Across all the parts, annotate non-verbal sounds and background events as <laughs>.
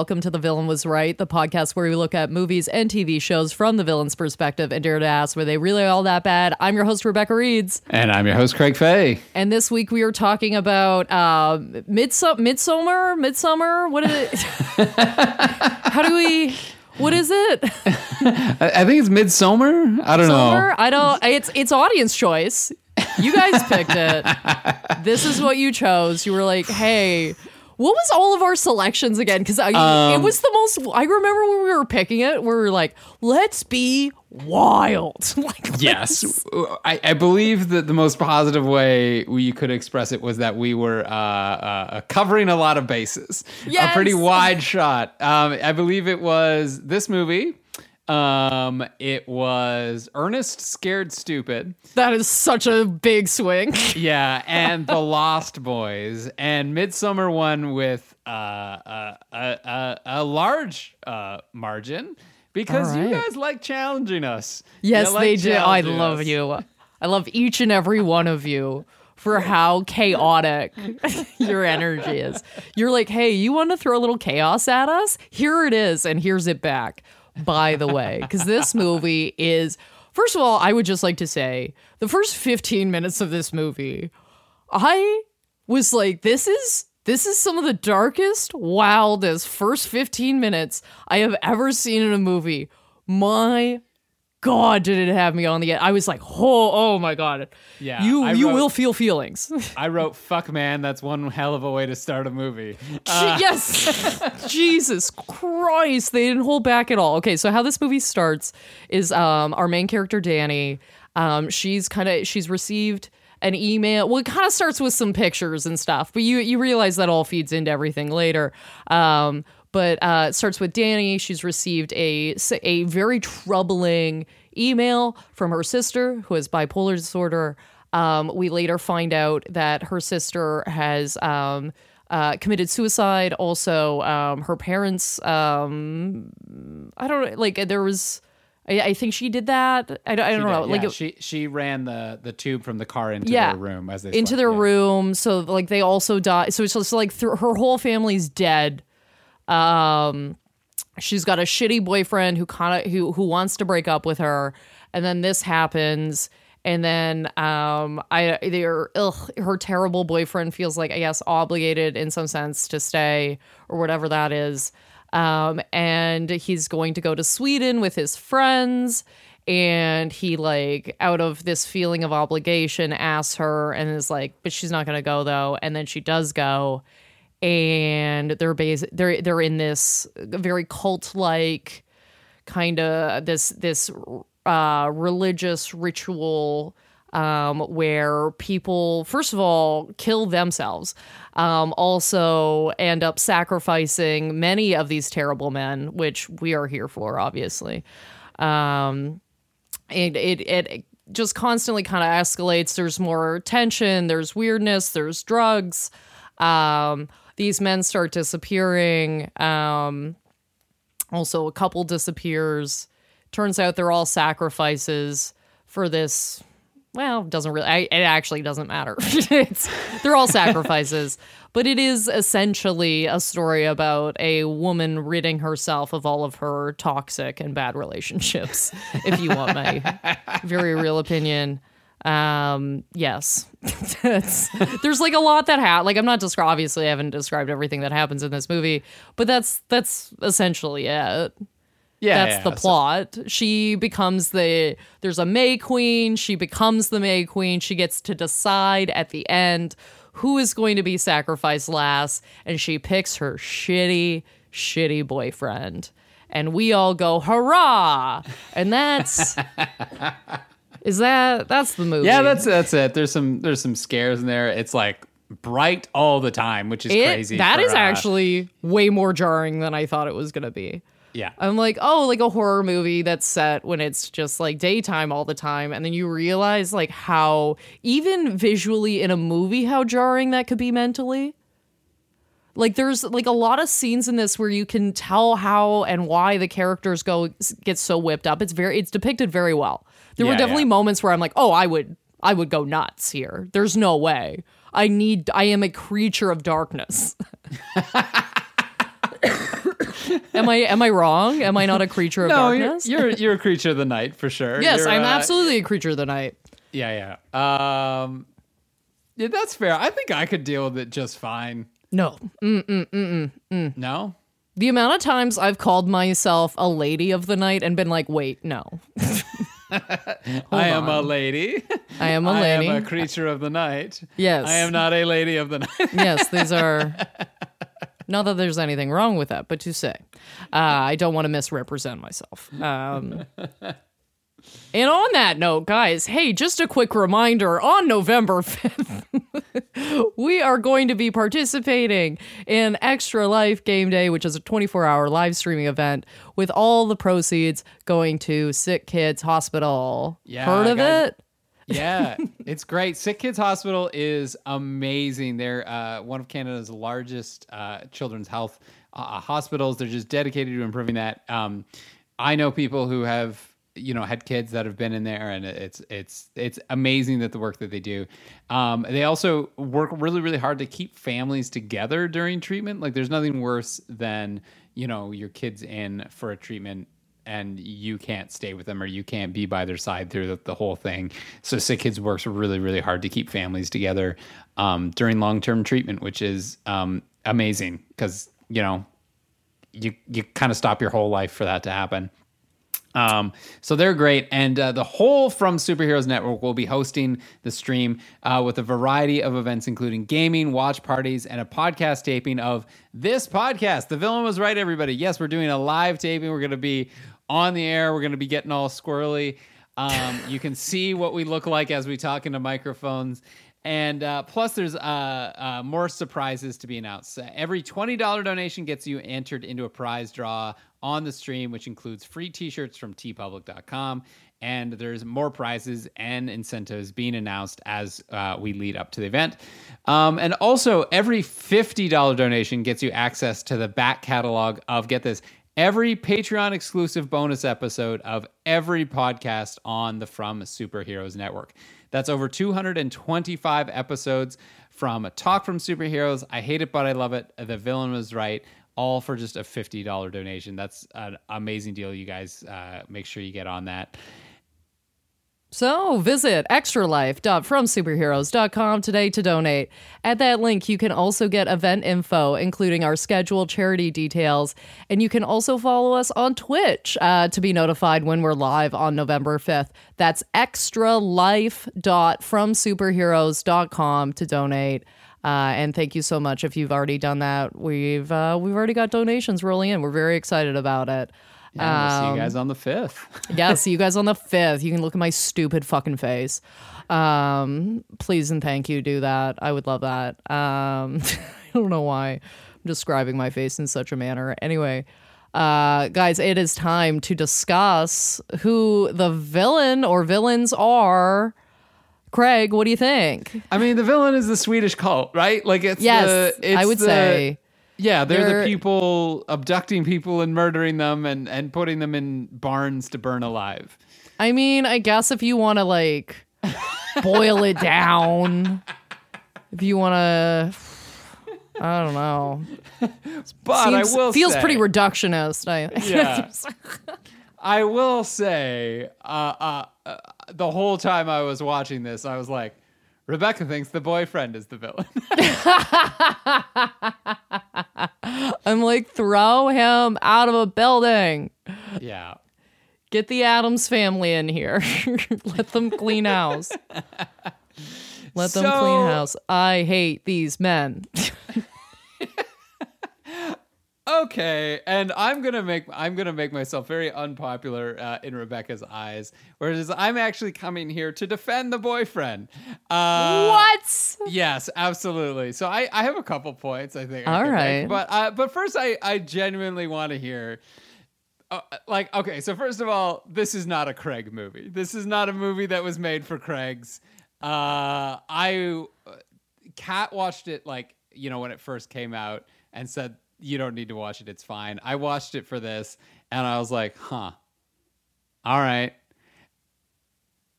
welcome to The Villain Was Right, the podcast where we look at movies and TV shows from the villain's perspective and dare to ask, were they really all that bad? I'm your host, Rebecca Reeds. And I'm your host, Craig Fay. And this week we are talking about uh, Midsum- Midsummer? Midsummer? What is it? <laughs> How do we. What is it? I, I think it's Midsummer. I don't Summer? know. I don't. It's it's audience choice. You guys picked it. <laughs> this is what you chose. You were like, hey. What was all of our selections again? Because it Um, was the most. I remember when we were picking it, we were like, "Let's be wild." <laughs> like, Yes, I, I believe that the most positive way we could express it was that we were uh, uh, covering a lot of bases. Yes. A pretty wide shot. Um, I believe it was this movie. Um, it was Ernest Scared Stupid. that is such a big swing. <laughs> Yeah, and The Lost Boys, and Midsummer one with uh, uh, a, a, a large uh, margin because All you guys like challenging us. Yes, like they do. I love us. you. I love each and every one of you for how chaotic <laughs> your energy is. You're like, hey, you want to throw a little chaos at us? Here it is, and here's it back. By the way, because this movie is, first of all, I would just like to say the first 15 minutes of this movie, I was like, this is. This is some of the darkest, wildest first 15 minutes I have ever seen in a movie. My God, did it have me on the edge? I was like, oh, oh my God. Yeah, you I you wrote- will feel feelings. <laughs> I wrote "fuck man." That's one hell of a way to start a movie. yes, <laughs> Jesus Christ, they didn't hold back at all. Okay, so how this movie starts is um our main character Dani, um she's kind of she's received an email. Well, it kind of starts with some pictures and stuff, but you you realize that all feeds into everything later. Um, but uh, it starts with Dani. She's received a a very troubling email from her sister who has bipolar disorder. Um, we later find out that her sister has um, uh, committed suicide. Also, um, her parents. Um, I don't like. There was. I, I think she did that. I, don't- I don't know. Yeah, like it- she she ran the the tube from the car into Yeah. their room as they into slept, their yeah. room. So like they also died. So it's just like th- her whole family's dead. Um, she's got a shitty boyfriend who kind of who who wants to break up with her, and then this happens. And then um, I they're ugh, her terrible boyfriend feels like I guess obligated in some sense to stay or whatever that is. Um, and he's going to go to Sweden with his friends and he like out of this feeling of obligation asks her and is like but she's not going to go though and then she does go and they're bas- they're they're in this very cult like kind of this this uh religious ritual um where people first of all kill themselves um also end up sacrificing many of these terrible men which we are here for obviously. Um it it it just constantly kind of escalates. There's more tension there's weirdness there's drugs um these men start disappearing um also a couple disappears. Turns out they're all sacrifices for this well it doesn't really I, it actually doesn't matter. <laughs> It's they're all sacrifices. <laughs> But it is essentially a story about a woman ridding herself of all of her toxic and bad relationships if you want my <laughs> very real opinion um yes <laughs> there's like a lot that ha like i'm not obviously i haven't described everything that happens in this movie but that's that's essentially it Yeah, that's yeah, the so- plot. She becomes the there's a May Queen, she becomes the May Queen. She gets to decide at the end who is going to be sacrificed last and she picks her shitty shitty boyfriend. And we all go hurrah. And that's <laughs> Is that that's the movie. Yeah, that's that's it. There's some there's some scares in there. It's like bright all the time, which is it, crazy. That for, is uh, actually way more jarring than I thought it was going to be. yeah. I'm like, oh, like a horror movie that's set when it's just like daytime all the time. And then you realize like how even visually in a movie, how jarring that could be mentally. Like there's like a lot of scenes in this where you can tell how and why the characters go get so whipped up. It's very it's depicted very well. There were definitely yeah. moments where I'm like, "Oh, I would I would go nuts here. There's no way. I need I am a creature of darkness." <laughs> am I am I wrong? Am I not a creature of no, you're, darkness? you're you're a creature of the night for sure. yes, You're, I'm uh, absolutely a creature of the night. Yeah, yeah. Um, yeah, that's fair. I think I could deal with it just fine. No. Mm, mm, mm, no, The amount of times I've called myself a lady of the night and been like, wait, no. <laughs> <laughs> I am a lady. I am a I lady. <laughs> I am a creature of the night. Yes. I am not a lady of the night. yes, these are. Not that there's anything wrong with that, but to say, uh, I don't want to misrepresent myself. Um, and on that note, guys, hey, just a quick reminder on November <laughs> 5th, we are going to be participating in Extra Life Game Day, which is a 24 hour live streaming event with all the proceeds going to Sick Kids Hospital. Yeah, Heard of guys. it? yeah, <laughs> it's great. Sick Kids Hospital is amazing. They're uh, one of Canada's largest uh, children's health uh, hospitals. They're just dedicated to improving that. Um, I know people who have you know had kids that have been in there, and it's it's it's amazing that the work that they do. Um, they also work really really hard to keep families together during treatment. Like there's nothing worse than you know your kids in for a treatment and you can't stay with them or you can't be by their side through the, the whole thing. So Sick Kids works really, really hard to keep families together um, during long term treatment, which is um, amazing because you know you you kind of stop your whole life for that to happen. Um, so they're great, and uh, the whole From Superheroes Network will be hosting the stream uh, with a variety of events, including gaming, watch parties, and a podcast taping of this podcast. The villain was right, everybody. Yes, we're doing a live taping. We're going to be on the air. We're going to be getting all squirrely. Um, you can see what we look like as we talk into microphones. And uh, plus, there's uh, uh, more surprises to be announced. Every $20 donation gets you entered into a prize draw on the stream, which includes free t shirts from teepublic.com. And there's more prizes and incentives being announced as uh, we lead up to the event. Um, and also, every $50 donation gets you access to the back catalog of, get this, every Patreon exclusive bonus episode of every podcast on the From Superheroes Network. That's over 225 episodes from a Talk from Superheroes, I Hate It But I Love It, The Villain Was Right, all for just a $50 donation. That's an amazing deal, you guys. Uh, make sure you get on that. So visit extralife.fromsuperheroes.com today to donate. At that link, you can also get event info, including our scheduled charity details. And you can also follow us on Twitch uh, to be notified when we're live on November 5th. That's extralife.fromsuperheroes.com to donate. Uh, and thank you so much if you've already done that. We've uh, we've already got donations rolling in. We're very excited about it. And we'll see you guys on the 5th. <laughs> yeah, see you guys on the 5th. You can look at my stupid fucking face. Um, please and thank you do that. I would love that. Um, <laughs> I don't know why I'm describing my face in such a manner. Anyway, uh, guys, it is time to discuss who the villain or villains are. Craig, what do you think? I mean, the villain is the Swedish cult, right? Like it's Yes, the, it's I would the- say. Yeah, they're, They're- the people abducting people and murdering them and, and putting them in barns to burn alive. I mean, I guess if you want to like boil it down, if you want to, I don't know. But Seems- I will feels say, pretty reductionist. I, Yeah. <laughs> I will say, uh, uh, uh, the whole time I was watching this, I was like, Rebecca thinks the boyfriend is the villain. <laughs> I'm like, throw him out of a building. yeah. Get the Addams family in here. <laughs> Let them clean house. Let them So- clean house. I hate these men. <laughs> Okay, and I'm gonna make I'm gonna make myself very unpopular uh, in Rebecca's eyes, whereas I'm actually coming here to defend the boyfriend. Uh, what? Yes, absolutely. So I, I have a couple points I think. I All could right. make, but uh, but first I I genuinely want to hear. Uh, like okay, so first of all, this is not a Craig movie. This is not a movie that was made for Craig's. Uh, I cat watched it like you know when it first came out and said you don't need to watch it. It's fine. I watched it for this and I was like, huh. All right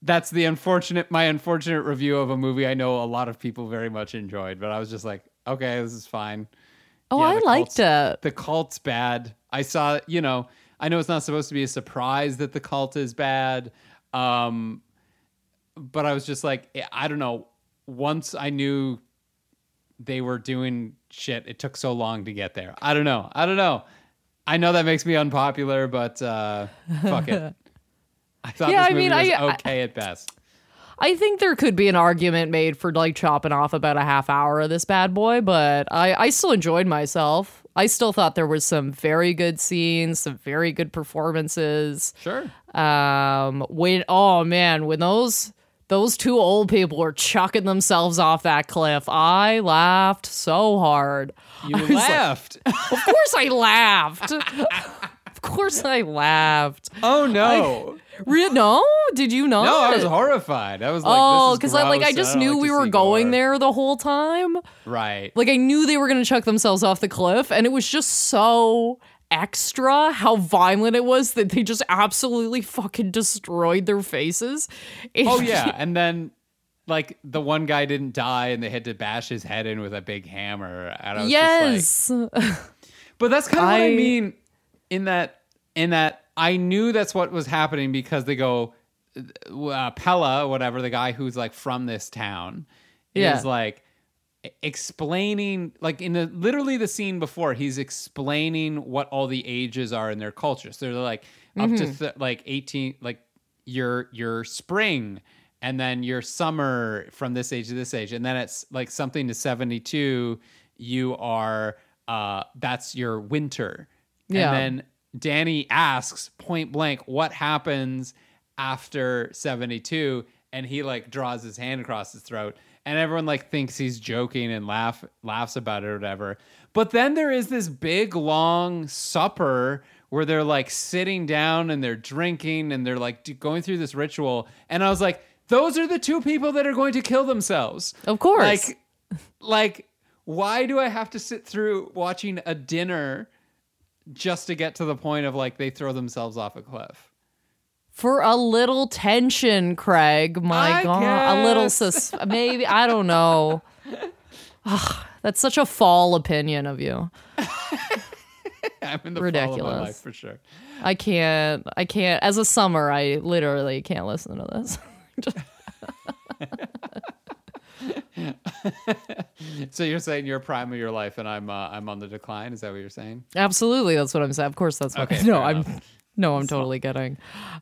that's the unfortunate my unfortunate review of a movie I know a lot of people very much enjoyed, but I was just like, okay, this is fine. Oh, Yeah, I liked it. The cult's bad. I saw, you know, I know it's not supposed to be a surprise that the cult is bad. Um, but I was just like, I don't know. Once I knew they were doing shit, it took so long to get there. I don't know. I don't know. I know that makes me unpopular, but uh, fuck it. <laughs> I thought Yeah, this I movie mean, was I- I- okay at best. I think there could be an argument made for like chopping off about a half hour of this bad boy, but I, I still enjoyed myself. I still thought there was some very good scenes, some very good performances. Sure. Um, when oh man, when those those two old people were chucking themselves off that cliff, I laughed so hard. You <laughs> I was like-. <laughs> Of course, I laughed. of course, I laughed. oh no. Re- no, did you not? No, I was horrified. I was like, Oh, because I like I just knew we were going there the whole time. Right. Like I knew they were gonna chuck themselves off the cliff, and it was just so extra how violent it was that they just absolutely fucking destroyed their faces. <laughs> Oh yeah, and then like the one guy didn't die, and they had to bash his head in with a big hammer. And I was just like- yes. <laughs> but that's kind of what I I- mean in that in that I knew that's what was happening because they go uh, Pelle, whatever the guy who's like from this town, Yeah. is like explaining like in the literally the scene before he's explaining what all the ages are in their culture. So they're like up to th- like 18 like your your spring and then your summer from this age to this age. And then it's like something to 72 you are uh that's your winter. Yeah. and then dani asks point blank what happens after 72 and he like draws his hand across his throat and everyone like thinks he's joking and laugh laughs about it or whatever. But then there is this big long supper where they're like sitting down and they're drinking and they're like going through this ritual. And i was like those are the two people that are going to kill themselves. Of course. like like why do i have to sit through watching a dinner just to get to the point of like they throw themselves off a cliff For a little tension, Craig. My I God. A little guess. sus maybe I don't know. <laughs> Ugh, that's such a fall opinion of you. <laughs> i'm in the fall of my Ridiculous. life for sure I can't. I can't. As a summer, I literally can't listen to this. <laughs> So you're saying you're prime of your life, and I'm uh, I'm on the decline. Is that what you're saying? Absolutely, that's what I'm saying. Of course, that's what. Okay, no, fair I'm. No, I'm totally kidding.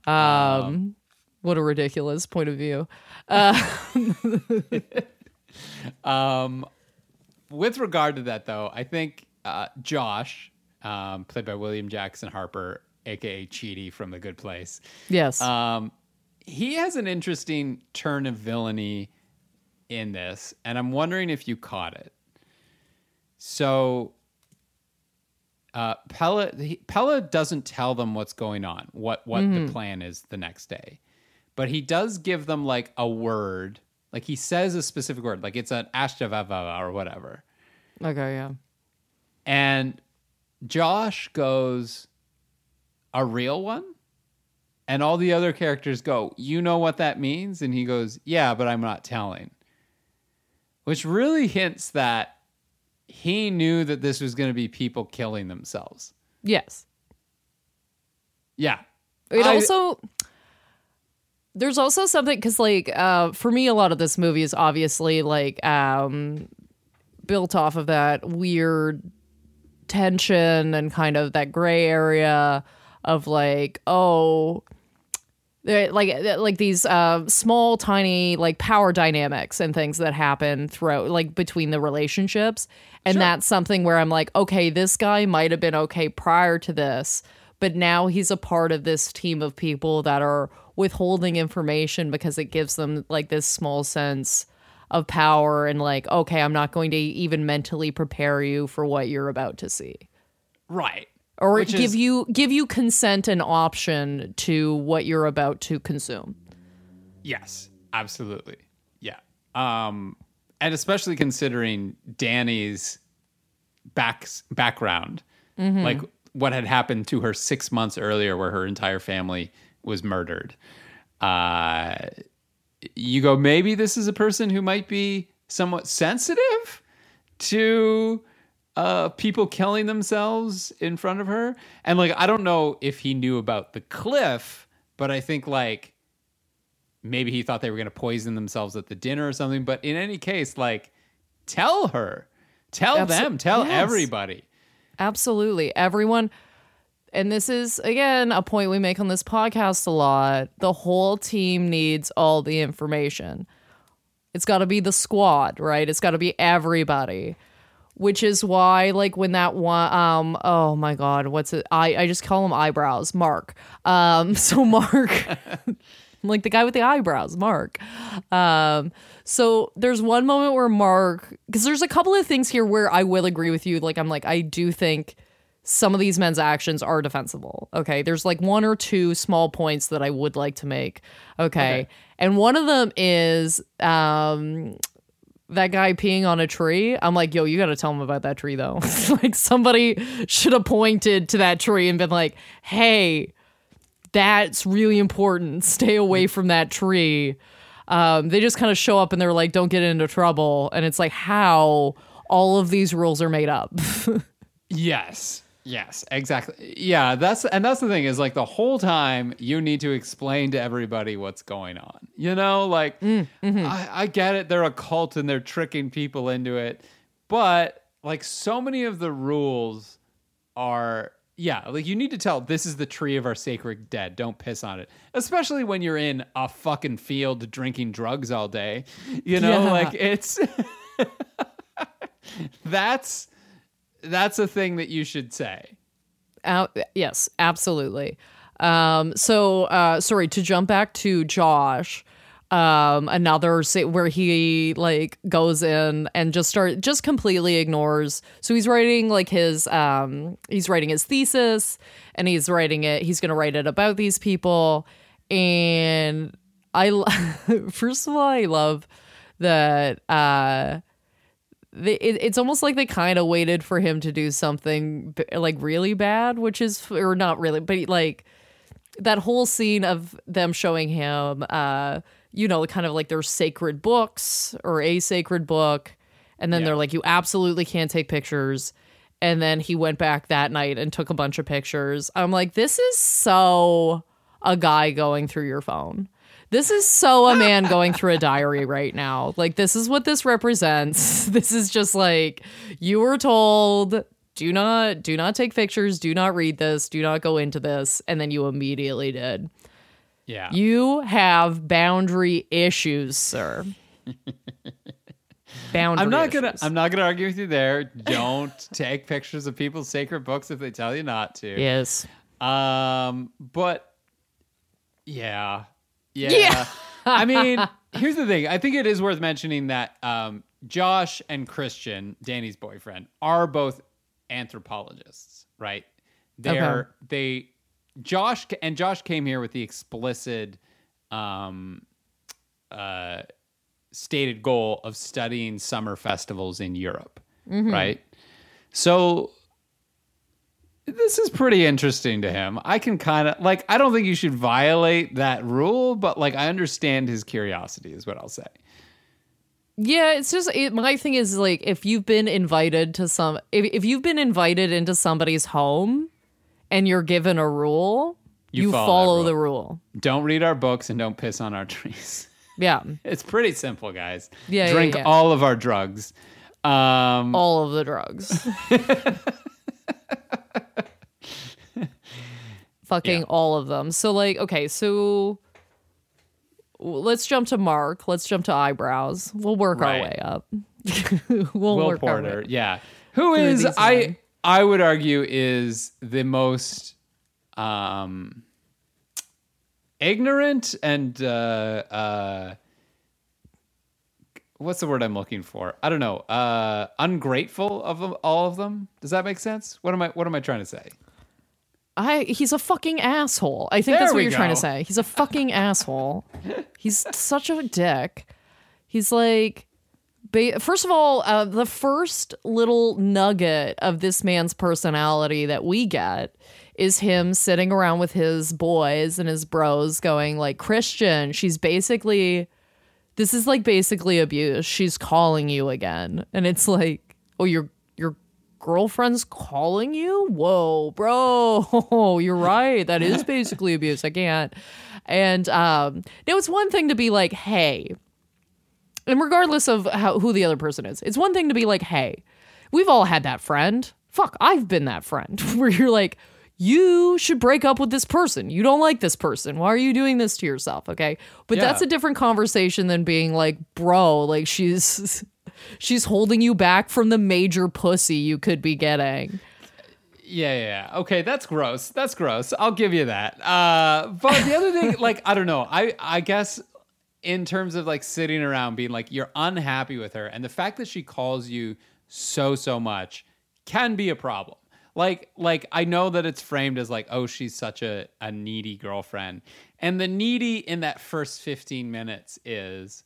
Um, what a ridiculous point of view. <laughs> Um, with regard to that, though, I think uh, Josh, um, played by William Jackson Harper, aka Chidi from The Good Place, Yes. um, he has an interesting turn of villainy in this, and I'm wondering if you caught it. So, uh, Pelle he, Pelle doesn't tell them what's going on, what what the plan is the next day, but he does give them like a word, like he says a specific word, like it's an ashtavava or whatever, okay. Yeah. and Josh goes, a real one? And all the other characters go, You know what that means? And he goes, Yeah, but I'm not telling. Which really hints that he knew that this was going to be people killing themselves. Yes. Yeah. It I- also there's also something because like uh for me a lot of this movie is obviously like um built off of that weird tension and kind of that gray area of like oh there- like like these uh, small tiny like power dynamics and things that happen throughout like between the relationships. And that's something where i'm like okay this guy might have been okay prior to this but now he's a part of this team of people that are withholding information because it gives them like this small sense of power and like okay i'm not going to even mentally prepare you for what you're about to see. Right. Or Which give is- you give you consent and option to what you're about to consume. Yes, absolutely. Yeah. Um, and especially considering Dani's back background, like what had happened to her six months earlier, where her entire family was murdered. Uh, you go, maybe this is a person who might be somewhat sensitive to uh, people killing themselves in front of her. And like, I don't know if he knew about the cliff, but I think like maybe he thought they were going to poison themselves at the dinner or something. But in any case, like, tell her, tell Abso- them, tell yes. everybody. Absolutely. Everyone, and this is, again, a point we make on this podcast a lot. The whole team needs all the information. It's got to be the squad, right? It's got to be everybody. Which is why, like, when that one, um, oh my God, what's it? I, I just call him eyebrows, Mark. Um, <laughs> so Mark, <laughs> like the guy with the eyebrows, Mark. Um, so there's one moment where Mark, because there's a couple of things here where I will agree with you. Like, I'm like, I do think some of these men's actions are defensible. Okay. There's like one or two small points that I would like to make. Okay. Okay. And one of them is um that guy peeing on a tree. I'm like, yo, you got to tell him about that tree though. <laughs> like somebody should have pointed to that tree and been like, hey, that's really important. <laughs> Stay away from that tree. Um, they just kind of show up and they're like, don't get into trouble. And it's like, how all of these rules are made up. <laughs> Yes. Yes, exactly. Yeah, that's and that's the thing is like the whole time you need to explain to everybody what's going on. You know, like mm, mm-hmm. I, I get it, they're a cult and they're tricking people into it, but like so many of the rules are yeah, like you need to tell this is the tree of our sacred dead. Don't piss on it. Especially when you're in a fucking field drinking drugs all day. You know, Yeah. like it's <laughs> that's that's a thing that you should say. Out, yes, absolutely. Um, so, uh, sorry to jump back to Josh. Um, another where he like goes in and just start just completely ignores. So he's writing like his um he's writing his thesis and he's writing it. He's gonna write it about these people. And I <laughs> first of all I love that uh they, it, it's almost like they kind of waited for him to do something like really bad, which is or not really, but like that whole scene of them showing him, uh, you know, kind of like their sacred books or a sacred book, and then Yeah. they're like, you absolutely can't take pictures. And then he went back that night and took a bunch of pictures. I'm like, this is so a guy going through your phone. This is so a man going through a diary right now. Like, this is what this represents. <laughs> This is just like you were told do not do not take pictures, do not read this, do not go into this, and then you immediately did. Yeah. You have boundary issues, sir. <laughs> boundary I'm not gonna. I'm not gonna argue with you there. Don't <laughs> take pictures of people's sacred books if they tell you not to. yes. Um, but yeah, yeah. Yeah. I mean, here's the thing. I think it is worth mentioning that um, Josh and Christian, Dani's boyfriend, are both anthropologists, right? They're they Josh and Josh came here with the explicit um, uh, stated goal of studying summer festivals in Europe, right? So this is pretty interesting to him. I can kind of like I don't think you should violate that rule, but like I understand his curiosity is what I'll say. Yeah, it's just it, my thing is like if you've been invited to some if, if you've been invited into somebody's home and you're given a rule, You you, follow follow, rule. the rule. Don't read our books and don't piss on our <laughs> trees. Yeah, It's pretty simple, guys. Yeah, yeah, Drink yeah. all of our drugs. Um all of the drugs. <laughs> <laughs> Fucking Yeah. all of them. So like okay, so let's jump to Mark. Let's jump to eyebrows. We'll work Right. our way up. <laughs> we'll Will work our way Poulter, yeah. Who is I men. I would argue is the most um ignorant and uh uh what's the word I'm looking for? I don't know. Uh ungrateful of them, all of them. Does that make sense? What am I what am I trying to say? I he's a fucking asshole. I think There that's what you're trying to say. He's a fucking asshole. He's such a dick. He's like ba- first of all, uh, the first little nugget of this man's personality that we get is him sitting around with his boys and his bros going like Christian, she's basically this is like basically abuse. She's calling you again. And it's like, "Oh, you're you're girlfriend's calling you? Whoa, bro. <laughs> You're right. That is basically abuse. I can't. And um, now it's one thing to be like, hey, and regardless of how, who the other person is, it's one thing to be like, hey, we've all had that friend. Fuck, I've been that friend <laughs> where you're like, you should break up with this person. You don't like this person. Why are you doing this to yourself? Okay. But Yeah. that's a different conversation than being like, bro, like she's <laughs> she's holding you back from the major pussy you could be getting. Yeah, yeah, yeah. Okay, that's gross. That's gross. I'll give you that. Uh, but the other thing, <laughs> like, I don't know. I I guess in terms of like sitting around being like you're unhappy with her, and the fact that she calls you so so much can be a problem. Like like I know that it's framed as like oh she's such a a needy girlfriend, and the needy in that first 15 minutes is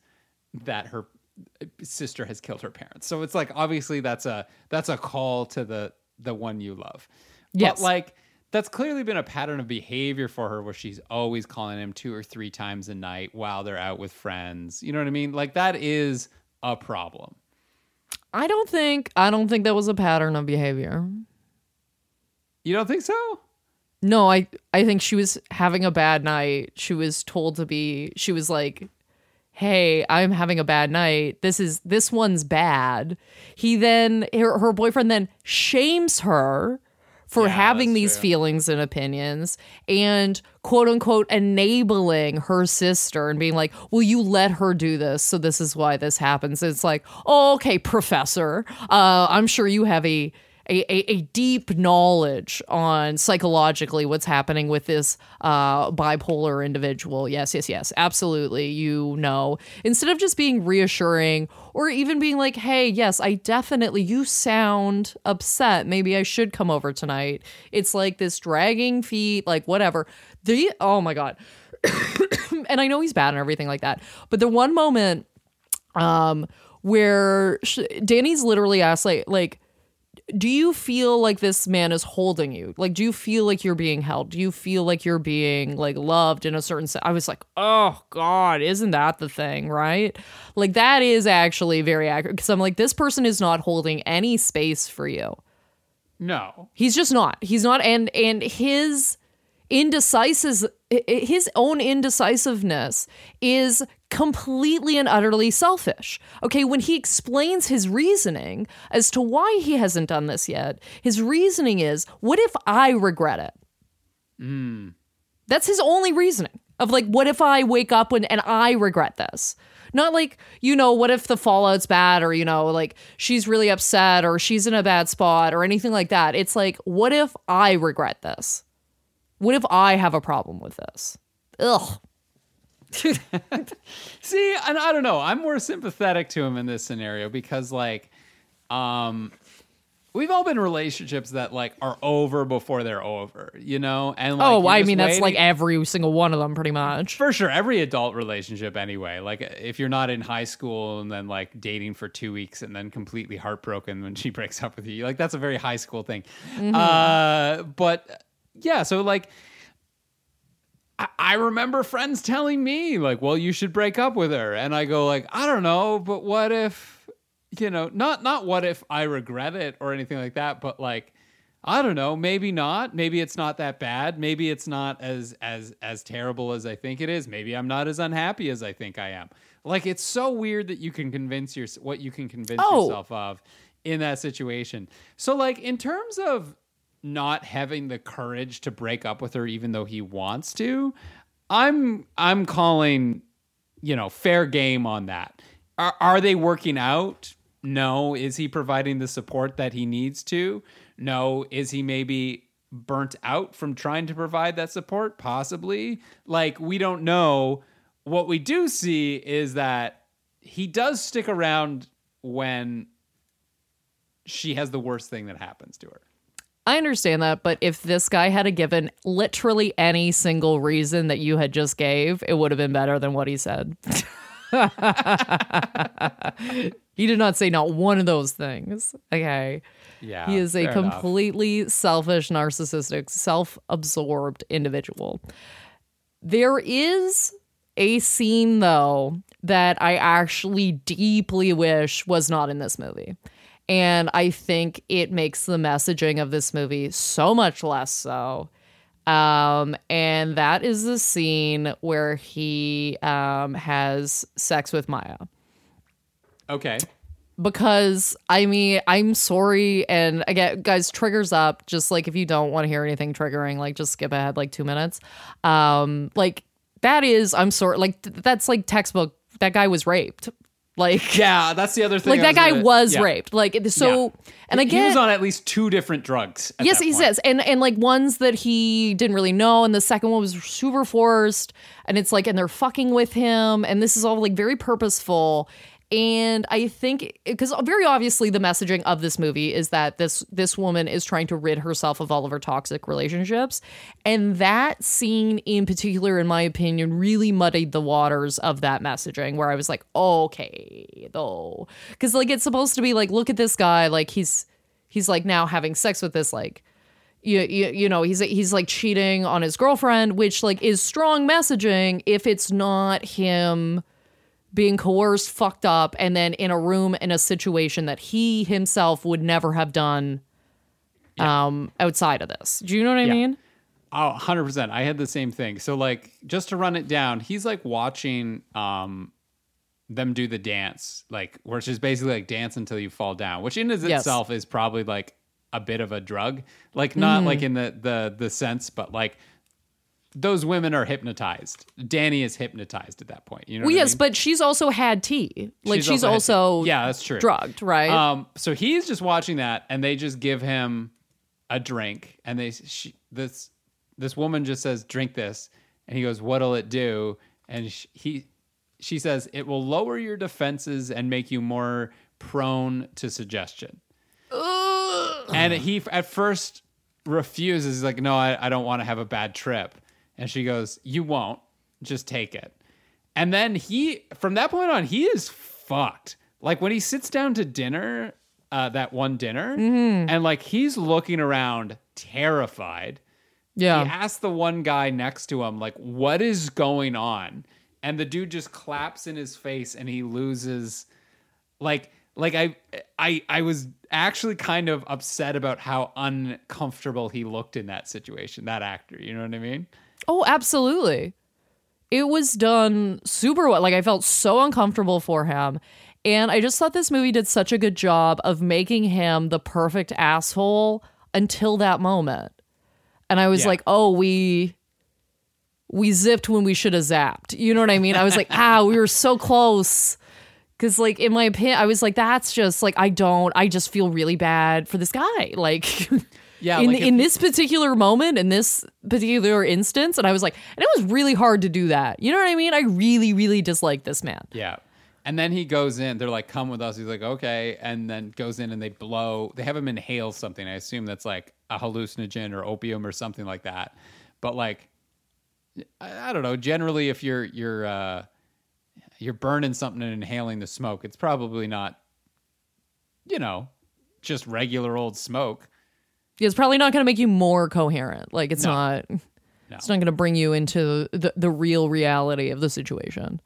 that her uh, sister has killed her parents. So it's like obviously that's a that's a call to the the one you love. Yes. But like that's clearly been a pattern of behavior for her where she's always calling him two or three times a night while they're out with friends. You know what I mean? Like that is a problem. I don't think I don't think that was a pattern of behavior. You don't think so? No, I I think she was having a bad night. She was told to be she was like, "Hey, I'm having a bad night. This is this one's bad." He then her, her boyfriend then shames her for Yeah, having these true. feelings and opinions and quote unquote enabling her sister and being like, "Will you let her do this? So this is why this happens." It's like, "Oh, okay, professor. Uh, I'm sure you have a a, a, a deep knowledge on psychologically what's happening with this uh, bipolar individual. Yes, yes, yes, absolutely. You know, instead of just being reassuring or even being like, hey, yes, I definitely, you sound upset. Maybe I should come over tonight. It's like this dragging feet, like whatever. The, oh my God. <coughs> and I know he's bad and everything like that. But the one moment um, where sh- Dani's literally asked, like, like, do you feel like this man is holding you? Like, do you feel like you're being held? Do you feel like you're being like loved in a certain sense? I was like, oh God, isn't that the thing, right? Like, that is actually very accurate because I'm like, this person is not holding any space for you. No. He's just not. He's not. And and his indecisive, his own indecisiveness is completely and utterly selfish. Okay, when he explains his reasoning as to why he hasn't done this yet, his reasoning is, "What if I regret it?" Mm. That's his only reasoning of like, what if I wake up when and I regret this? Not like, you know, what if the fallout's bad or, you know, like she's really upset or she's in a bad spot or anything like that. It's like, what if I regret this? What if I have a problem with this? Ugh. <laughs> See, and I don't know. I'm more sympathetic to him in this scenario because, like, um, we've all been in relationships that like are over before they're over, you know. And like, oh, I mean, that's like every single one of them, pretty much. for sure every adult relationship anyway. Like, if you're not in high school and then like dating for two weeks and then completely heartbroken when she breaks up with you, like that's a very high school thing. Uh, but yeah, so like. I- I remember friends telling me like, "Well, you should break up with her," and I go like, "I don't know, but what if, you know, not not what if I regret it or anything like that, but like, I don't know, maybe not. Maybe it's not that bad. Maybe it's not as as as terrible as I think it is. Maybe I'm not as unhappy as I think I am. Like, it's so weird that you can convince your what you can convince Oh. yourself of in that situation. So, like, in terms of not having the courage to break up with her even though he wants to i'm i'm calling you know fair game on that. Are, are they working out? No. Is he providing the support that he needs to? No. Is he maybe burnt out from trying to provide that support? Possibly. Like we don't know. What we do see is that he does stick around when she has the worst thing that happens to her I understand that, but if this guy had a given literally any single reason that you had just gave, it would have been better than what he said. <laughs> he did not say not one of those things. Okay. yeah He is a fair enough. completely selfish, narcissistic, self absorbed individual. There is a scene, though, that I actually deeply wish was not in this movie. And I think it makes the messaging of this movie so much less so. Um, and that is the scene where he um, has sex with Maja. Okay. Because I mean, I'm sorry, and again, guys, triggers up. Just like if you don't want to hear anything triggering, like just skip ahead like two minutes. Um, like that is, I'm sorry, like th- that's like textbook. That guy was raped. Like <laughs> Yeah, that's the other thing. like that guy gonna- was yeah. raped. Like so, Yeah. and again, he was on at least two different drugs. at yes, that he point. says, and and like ones that he didn't really know, and the second one was super forced, and it's like, and they're fucking with him, and this is all like very purposeful. And I think because very obviously the messaging of this movie is that this this woman is trying to rid herself of all of her toxic relationships, and that scene in particular, in my opinion, really muddied the waters of that messaging. Where I was like, okay, though, because like it's supposed to be like, look at this guy, like he's he's like now having sex with this like you, you, you know he's he's like cheating on his girlfriend which like is strong messaging if it's not him being coerced fucked up and then in a room in a situation that he himself would never have done um outside of this do you know what i Yeah. mean Oh, 100%. I had the same thing. So like just to run it down, he's like watching um them do the dance, like which is basically like dance until you fall down, which in Yes. itself is probably like a bit of a drug. Like not Mm-hmm. like in the the the sense, but like those women are hypnotized. Dani is hypnotized at that point. You know well what I yes mean? but she's also had tea like she's, had- also, yeah, that's true. drugged right Um, so he's just watching that, and they just give him a drink, and they she, this this woman just says, "Drink this," and he goes, "What'll it do?" And sh he she says, "It will lower your defenses and make you more prone to suggestion." and he at first refuses. He's like, "No, I, I don't want to have a bad trip." And she goes, "You won't. Just take it." And then he, from that point on, he is fucked. Like when he sits down to dinner, uh, that one dinner, and like he's looking around terrified. yeah He asks the one guy next to him, like, what is going on? And the dude just claps in his face and he loses like like I I I was actually kind of upset about how uncomfortable he looked in that situation, that actor. You know what I mean? Oh, absolutely. It was done super well. Like I felt so uncomfortable for him. And I just thought this movie did such a good job of making him the perfect asshole until that moment. And I was Yeah. like, "Oh, we we zipped when we should have zapped." You know what I mean? I was like, <laughs> "Ah, we were so close." Cuz like in my opinion, I was like that's just like I don't I just feel really bad for this guy. Like <laughs> Yeah, in like in this particular moment in this particular instance and i was like and it was really hard to do that you know what i mean i really really dislike this man Yeah. And then he goes in, they're like, come with us. He's like, okay. And then goes in and they blow, they have him inhale something. I assume that's like a hallucinogen or opium or something like that. But like, I, I don't know. Generally, if you're, you're, uh, you're burning something and inhaling the smoke, it's probably not, you know, just regular old smoke. It's probably not going to make you more coherent like it's No. not it's not going to bring you into the, the real reality of the situation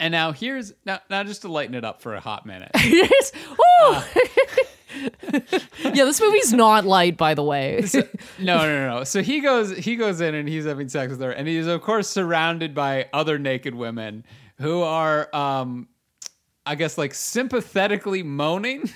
And now here's, now, now just to lighten it up for a hot minute. <laughs> Yes. Woo! <laughs> yeah this movie's not light by the way <laughs> no, no, no, no. So he goes, he goes in and he's having sex with her, and he's of course surrounded by other naked women who are, um, I guess, like sympathetically moaning,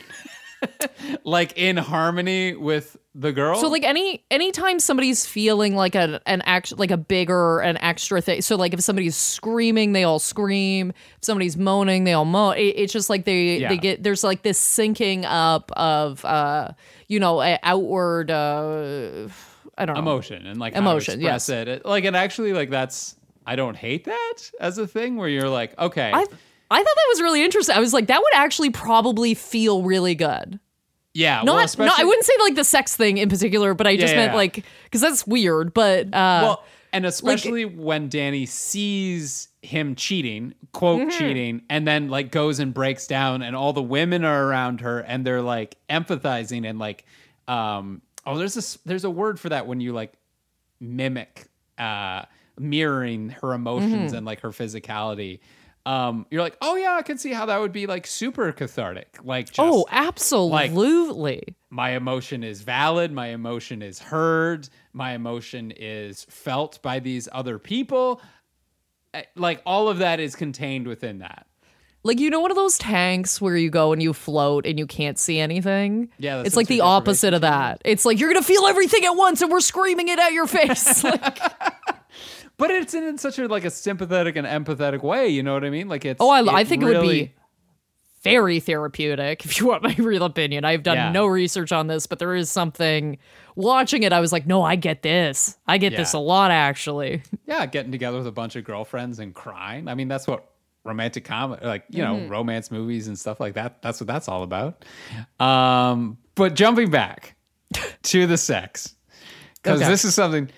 <laughs> like in harmony with the girl. So like any anytime somebody's feeling like an an act like a bigger an extra thing. So like if somebody's screaming, they all scream. If somebody's moaning, they all moan. It, it's just like they Yeah. they get there's like this syncing up of uh you know a outward uh I don't know emotion and like Emotion, express it. It- Like, and actually, like that's I don't hate that as a thing where you're like, okay, I I thought that was really interesting. I was like that would actually probably feel really good. yeah, Not well, no, especially, I wouldn't say like the sex thing in particular, but I just Yeah, meant yeah. like because that's weird. But uh, well, and especially when Dani sees him cheating, quote Mm-hmm. cheating, and then like goes and breaks down, and all the women are around her, and they're like empathizing and like, um, oh, there's this, there's a word for that when you like mimic, uh, mirroring her emotions Mm-hmm. and like her physicality. Um, you're like, oh yeah, I can see how that would be like super cathartic. Like, just, Oh, absolutely. my emotion is valid, my emotion is heard, my emotion is felt by these other people. Eh, Like all of that is contained within that. like you know one of those tanks where you go and you float and you can't see anything Yeah, it's like the opposite of that it's like you're gonna feel everything at once and we're screaming it at your face <laughs> like, But it's in, in such a like a sympathetic and empathetic way. You know what I mean? Like it's. oh i, I think it would be very therapeutic <laughs> if you want my real opinion i've done Yeah. no research on this but there is something watching it i was like no i get this i get this a lot actually <laughs> yeah, getting together with a bunch of girlfriends and crying. I mean, that's what romantic comedy, like you know, Mm-hmm. romance movies and stuff like that. That's what that's all about. Um, but jumping back <laughs> to the sex, because Okay. this is something.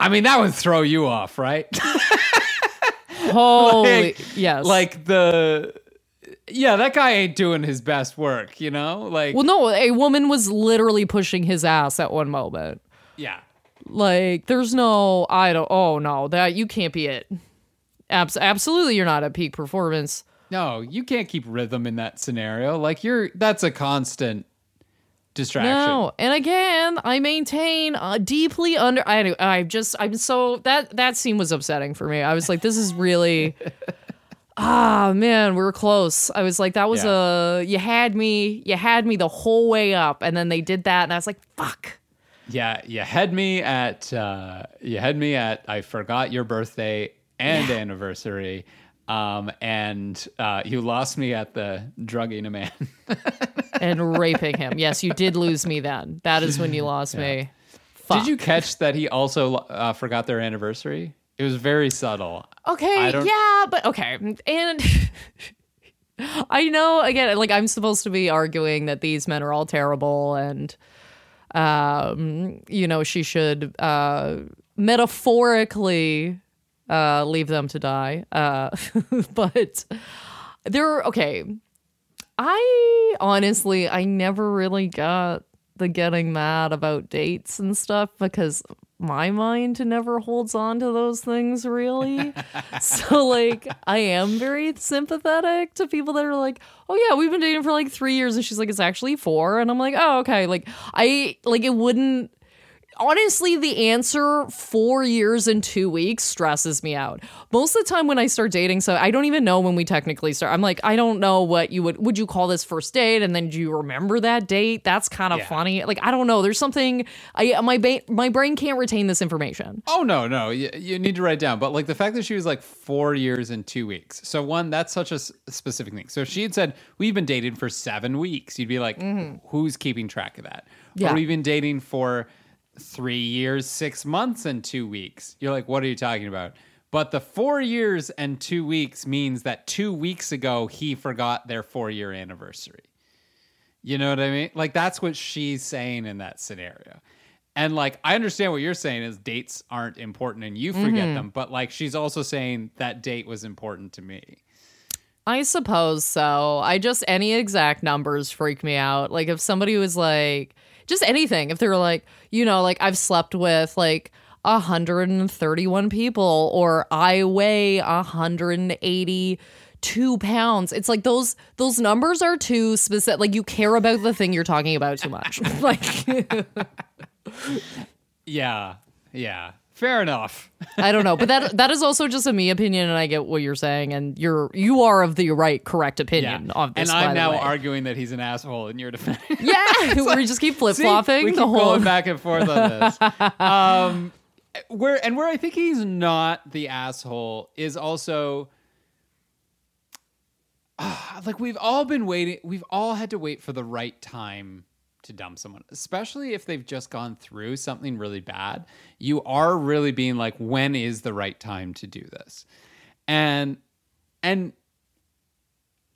I mean, that would throw you off, right? <laughs> holy Like- yes like the. Yeah, that guy ain't doing his best work, you know? Like, well no a woman was literally pushing his ass at one moment yeah. Like, there's no, I don't, oh no, that you can't be it. Abs- absolutely, you're not at peak performance. No, you can't keep rhythm in that scenario. Like, you're, that's a constant distraction. No, and again, I maintain uh, deeply under. I, I just, I'm so that that scene was upsetting for me. I was like, this is really. <laughs> Ah man, we were close. I was like, that was a you had me, you had me the whole way up, and then they did that, and I was like, fuck. Yeah, you had me at uh, you had me at I forgot your birthday and anniversary, um, and uh, you lost me at the drugging a man. <laughs> and raping him. Yes, you did lose me then. That is when you lost me. Fuck. Did you catch that he also uh, forgot their anniversary? It was very subtle. Okay, yeah, but okay. And <laughs> I know again, like I'm supposed to be arguing that these men are all terrible and um, you know, she should uh metaphorically uh leave them to die. Uh <laughs> but they're okay. I honestly I never really got the getting mad about dates and stuff because my mind never holds on to those things really. <laughs> so like I am very sympathetic to people that are like, "Oh yeah, we've been dating for like 3 years." And she's like, "It's actually 4." And I'm like, "Oh, okay." Like I like it wouldn't honestly, the answer four years and two weeks stresses me out. Most of the time when I start dating, so I don't even know when we technically start. I'm like, I don't know what you would would you call this first date, and then do you remember that date? That's kind of Yeah. funny. Like I don't know. There's something I my ba- my brain can't retain this information. Oh no, no, you, you need to write it down. But like the fact that she was like four years and two weeks. So one, that's such a s- specific thing. So if she had said we've been dating for seven weeks, you'd be like, mm-hmm. who's keeping track of that? Yeah. Or we've been dating for three years, six months, and two weeks. You're like, what are you talking about? But the four years and two weeks means that two weeks ago he forgot their four year anniversary. You know what I mean? Like that's what she's saying in that scenario. And like I understand what you're saying is dates aren't important and you forget mm-hmm. them, but like she's also saying that date was important to me. I suppose so. I just any exact numbers freak me out. Like if somebody was like just anything, if they were like, you know, like I've slept with like 131 people or I weigh 182 pounds. It's like those those numbers are too specific. Like you care about the thing you're talking about too much. <laughs> like <laughs> Yeah. Yeah. Fair enough. <laughs> I don't know, but that that is also just a me opinion, and I get what you're saying, and you're you are of the right, correct opinion of this. and I'm now way. arguing that he's an asshole in your defense. <laughs> Yeah, <laughs> we just keep flip flopping. we keep the whole. going back and forth on this. um, where and where I think he's not the asshole is also Ah, <sighs> like we've all been waiting. We've all had to wait for the right time to dump someone, especially if they've just gone through something really bad. You are really being like, when is the right time to do this? And and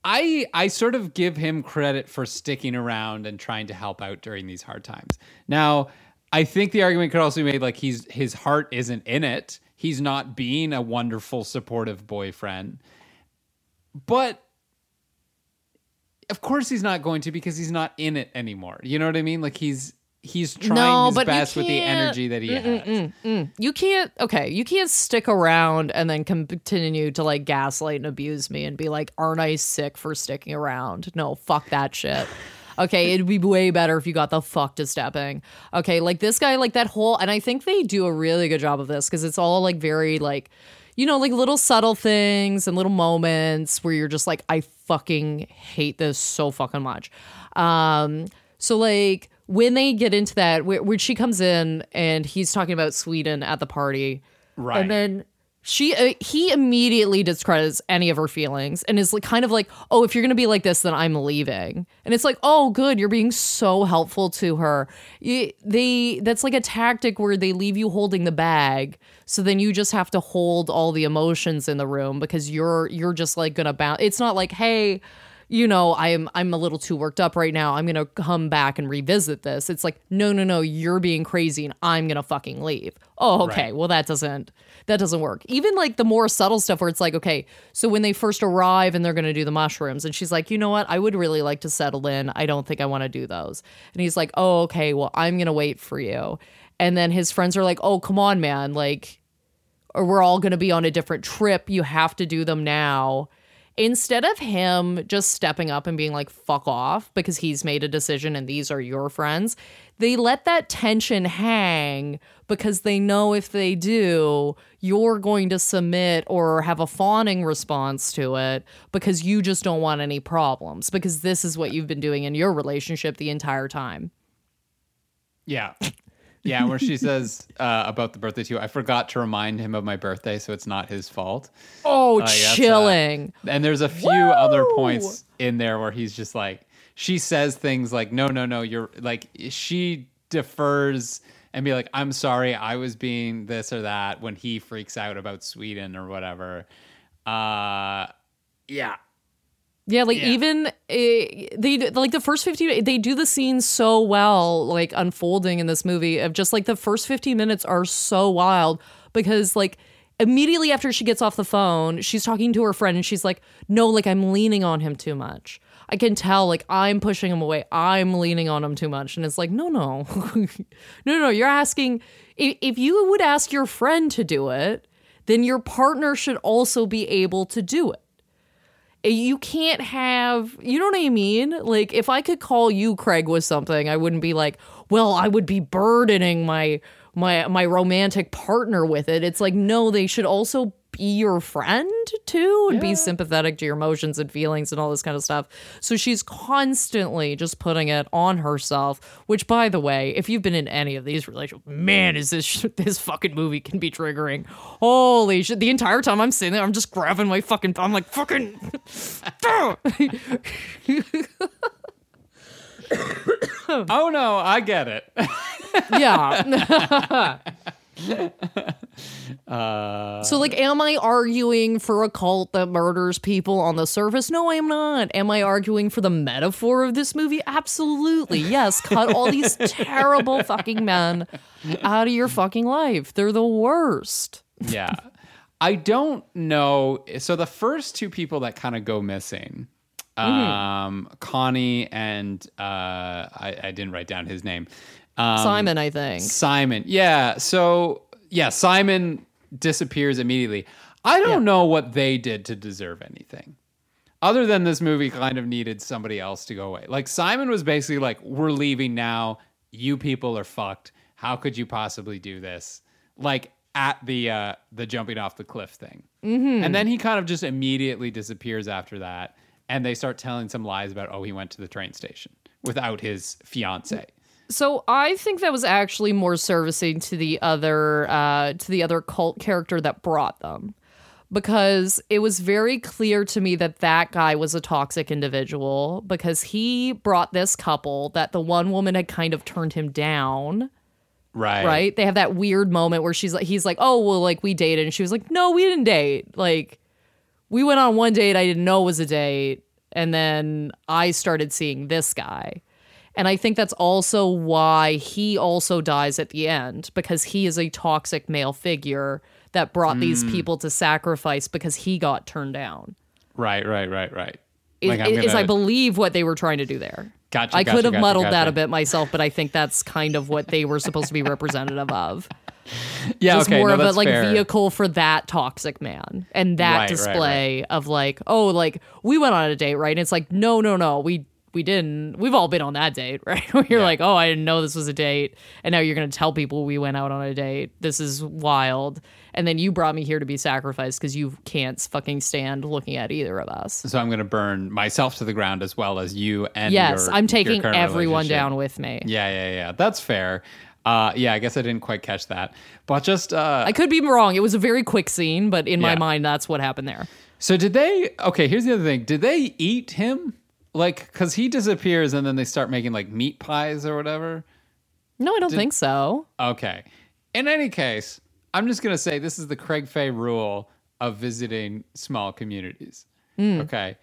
I I sort of give him credit for sticking around and trying to help out during these hard times. Now, I think the argument could also be made like he's his heart isn't in it. He's not being a wonderful supportive boyfriend. But of course he's not going to because he's not in it anymore. You know what I mean? Like he's he's trying No, his best with the energy that he mm, mm, has. Mm, you can't okay, you can't stick around and then continue to like gaslight and abuse me and be like, "Aren't I sick for sticking around?" No, fuck that shit. Okay, it'd be way better if you got the fuck to stepping. Okay, like this guy, like that whole, and I think they do a really good job of this because it's all like very like, you know, like little subtle things and little moments where you're just like, I fucking hate this so fucking much. Um, so like when they get into that, where, where she comes in and he's talking about Sweden at the party, Right. and then she uh, he immediately discredits any of her feelings and is like kind of like oh if you're gonna be like this then i'm leaving. And it's like oh good you're being so helpful to her. You, they that's like a tactic where they leave you holding the bag so then you just have to hold all the emotions in the room because you're you're just like gonna bounce it's not like hey you know, I'm I'm a little too worked up right now. I'm gonna come back and revisit this. It's like, no, no, no, you're being crazy and I'm gonna fucking leave. Oh, okay. Right. Well, that doesn't that doesn't work. Even like the more subtle stuff where it's like, okay, so when they first arrive and they're gonna do the mushrooms, and she's like, you know what, I would really like to settle in. I don't think I want to do those. And he's like, oh, okay, well, I'm gonna wait for you. And then his friends are like, oh, come on, man, like or we're all going to be on a different trip. You have to do them now. Instead of him just stepping up and being like, fuck off because he's made a decision and these are your friends, they let that tension hang because they know if they do, you're going to submit or have a fawning response to it because you just don't want any problems because this is what you've been doing in your relationship the entire time. Yeah. Yeah, where she says uh, about the birthday too. I forgot to remind him of my birthday, so it's not his fault. Oh, uh, chilling. And there's a few other points in there where he's just like, she says things like, no, no, no, you're like, she defers and be like, I'm sorry, I was being this or that when he freaks out about Sweden or whatever. Uh, yeah. Yeah, like Yeah. even uh, they like the first 15 they do the scenes so well like unfolding in this movie of just like the first 15 minutes are so wild because like immediately after she gets off the phone, she's talking to her friend and she's like, "No, like I'm leaning on him too much. I can tell like I'm pushing him away. I'm leaning on him too much." And it's like, "No, no. <laughs> no, no, you're asking if, if you would ask your friend to do it, then your partner should also be able to do it." You can't have you know what i mean? Like if i could call you craig with something i wouldn't be like well i would be burdening my my my romantic partner with it. It's like no they should also be your friend too and be sympathetic to your emotions and feelings and all this kind of stuff. So she's constantly just putting it on herself which by the way if you've been in any of these relationships man is this <laughs> this fucking movie can be triggering. Holy shit. The entire time i'm sitting there i'm just grabbing my fucking i'm like fucking <laughs> Oh no, I get it. <laughs> yeah Uh, <laughs> so like am i arguing for a cult that murders people on the surface? No i'm not. Am i arguing for the metaphor of this movie? Absolutely. Yes. Cut all these <laughs> terrible fucking men out of your fucking life. They're the worst. Yeah. I don't know. So the first two people that kind of go missing, um, Connie and uh, I, I didn't write down his name. Um, simon i think Simon. Yeah. So yeah, Simon disappears immediately. I don't know what they did to deserve anything. Other than this movie kind of needed somebody else to go away. Like Simon was basically like, We're leaving now. You people are fucked. How could you possibly do this? Like at the uh the jumping off the cliff thing. Mm-hmm. And then he kind of just immediately disappears after that. And they start telling some lies about, oh, he went to the train station without his fiance. So I think that was actually more servicing to the other uh, to the other cult character that brought them, because it was very clear to me that that guy was a toxic individual because he brought this couple that the one woman had kind of turned him down. Right. Right? They have that weird moment where she's like, he's like, oh well, like we dated, and she was like, no, we didn't date. Like we went on one date I didn't know was a date, and then I started seeing this guy. And I think that's also why he also dies at the end because he is a toxic male figure that brought these hmm. people to sacrifice because he got turned down. Right, right, right, right. Is, Like, is gonna- I believe what they were trying to do there. Gotcha. I gotcha, could have gotcha, muddled that a bit myself, but I think that's kind of what they were supposed to be representative of. <laughs> Yeah, Just okay, more no, of a like fair. vehicle for that toxic man and that Right, right, display of like, oh, like we went on a date, right? And it's like, no, no, no, we we didn't. We've all been on that date, <laughs> right? Where you're Yeah. like, oh, I didn't know this was a date, and now you're gonna tell people we went out on a date. This is wild. And then you brought me here to be sacrificed because you can't fucking stand looking at either of us. So I'm going to burn myself to the ground as well as you and Yes, your- I'm taking everyone down with me. Yeah, yeah, yeah. That's fair. Uh, yeah, I guess I didn't quite catch that, but just uh, I could be wrong. It was a very quick scene, but in my mind, that's what happened there. so did they? Okay, here's the other thing. Did they eat him? Like, because he disappears and then they start making like meat pies or whatever. No, I don't think so. Okay. In any case, I'm just gonna say this is the Craig Fay rule of visiting small communities. Okay.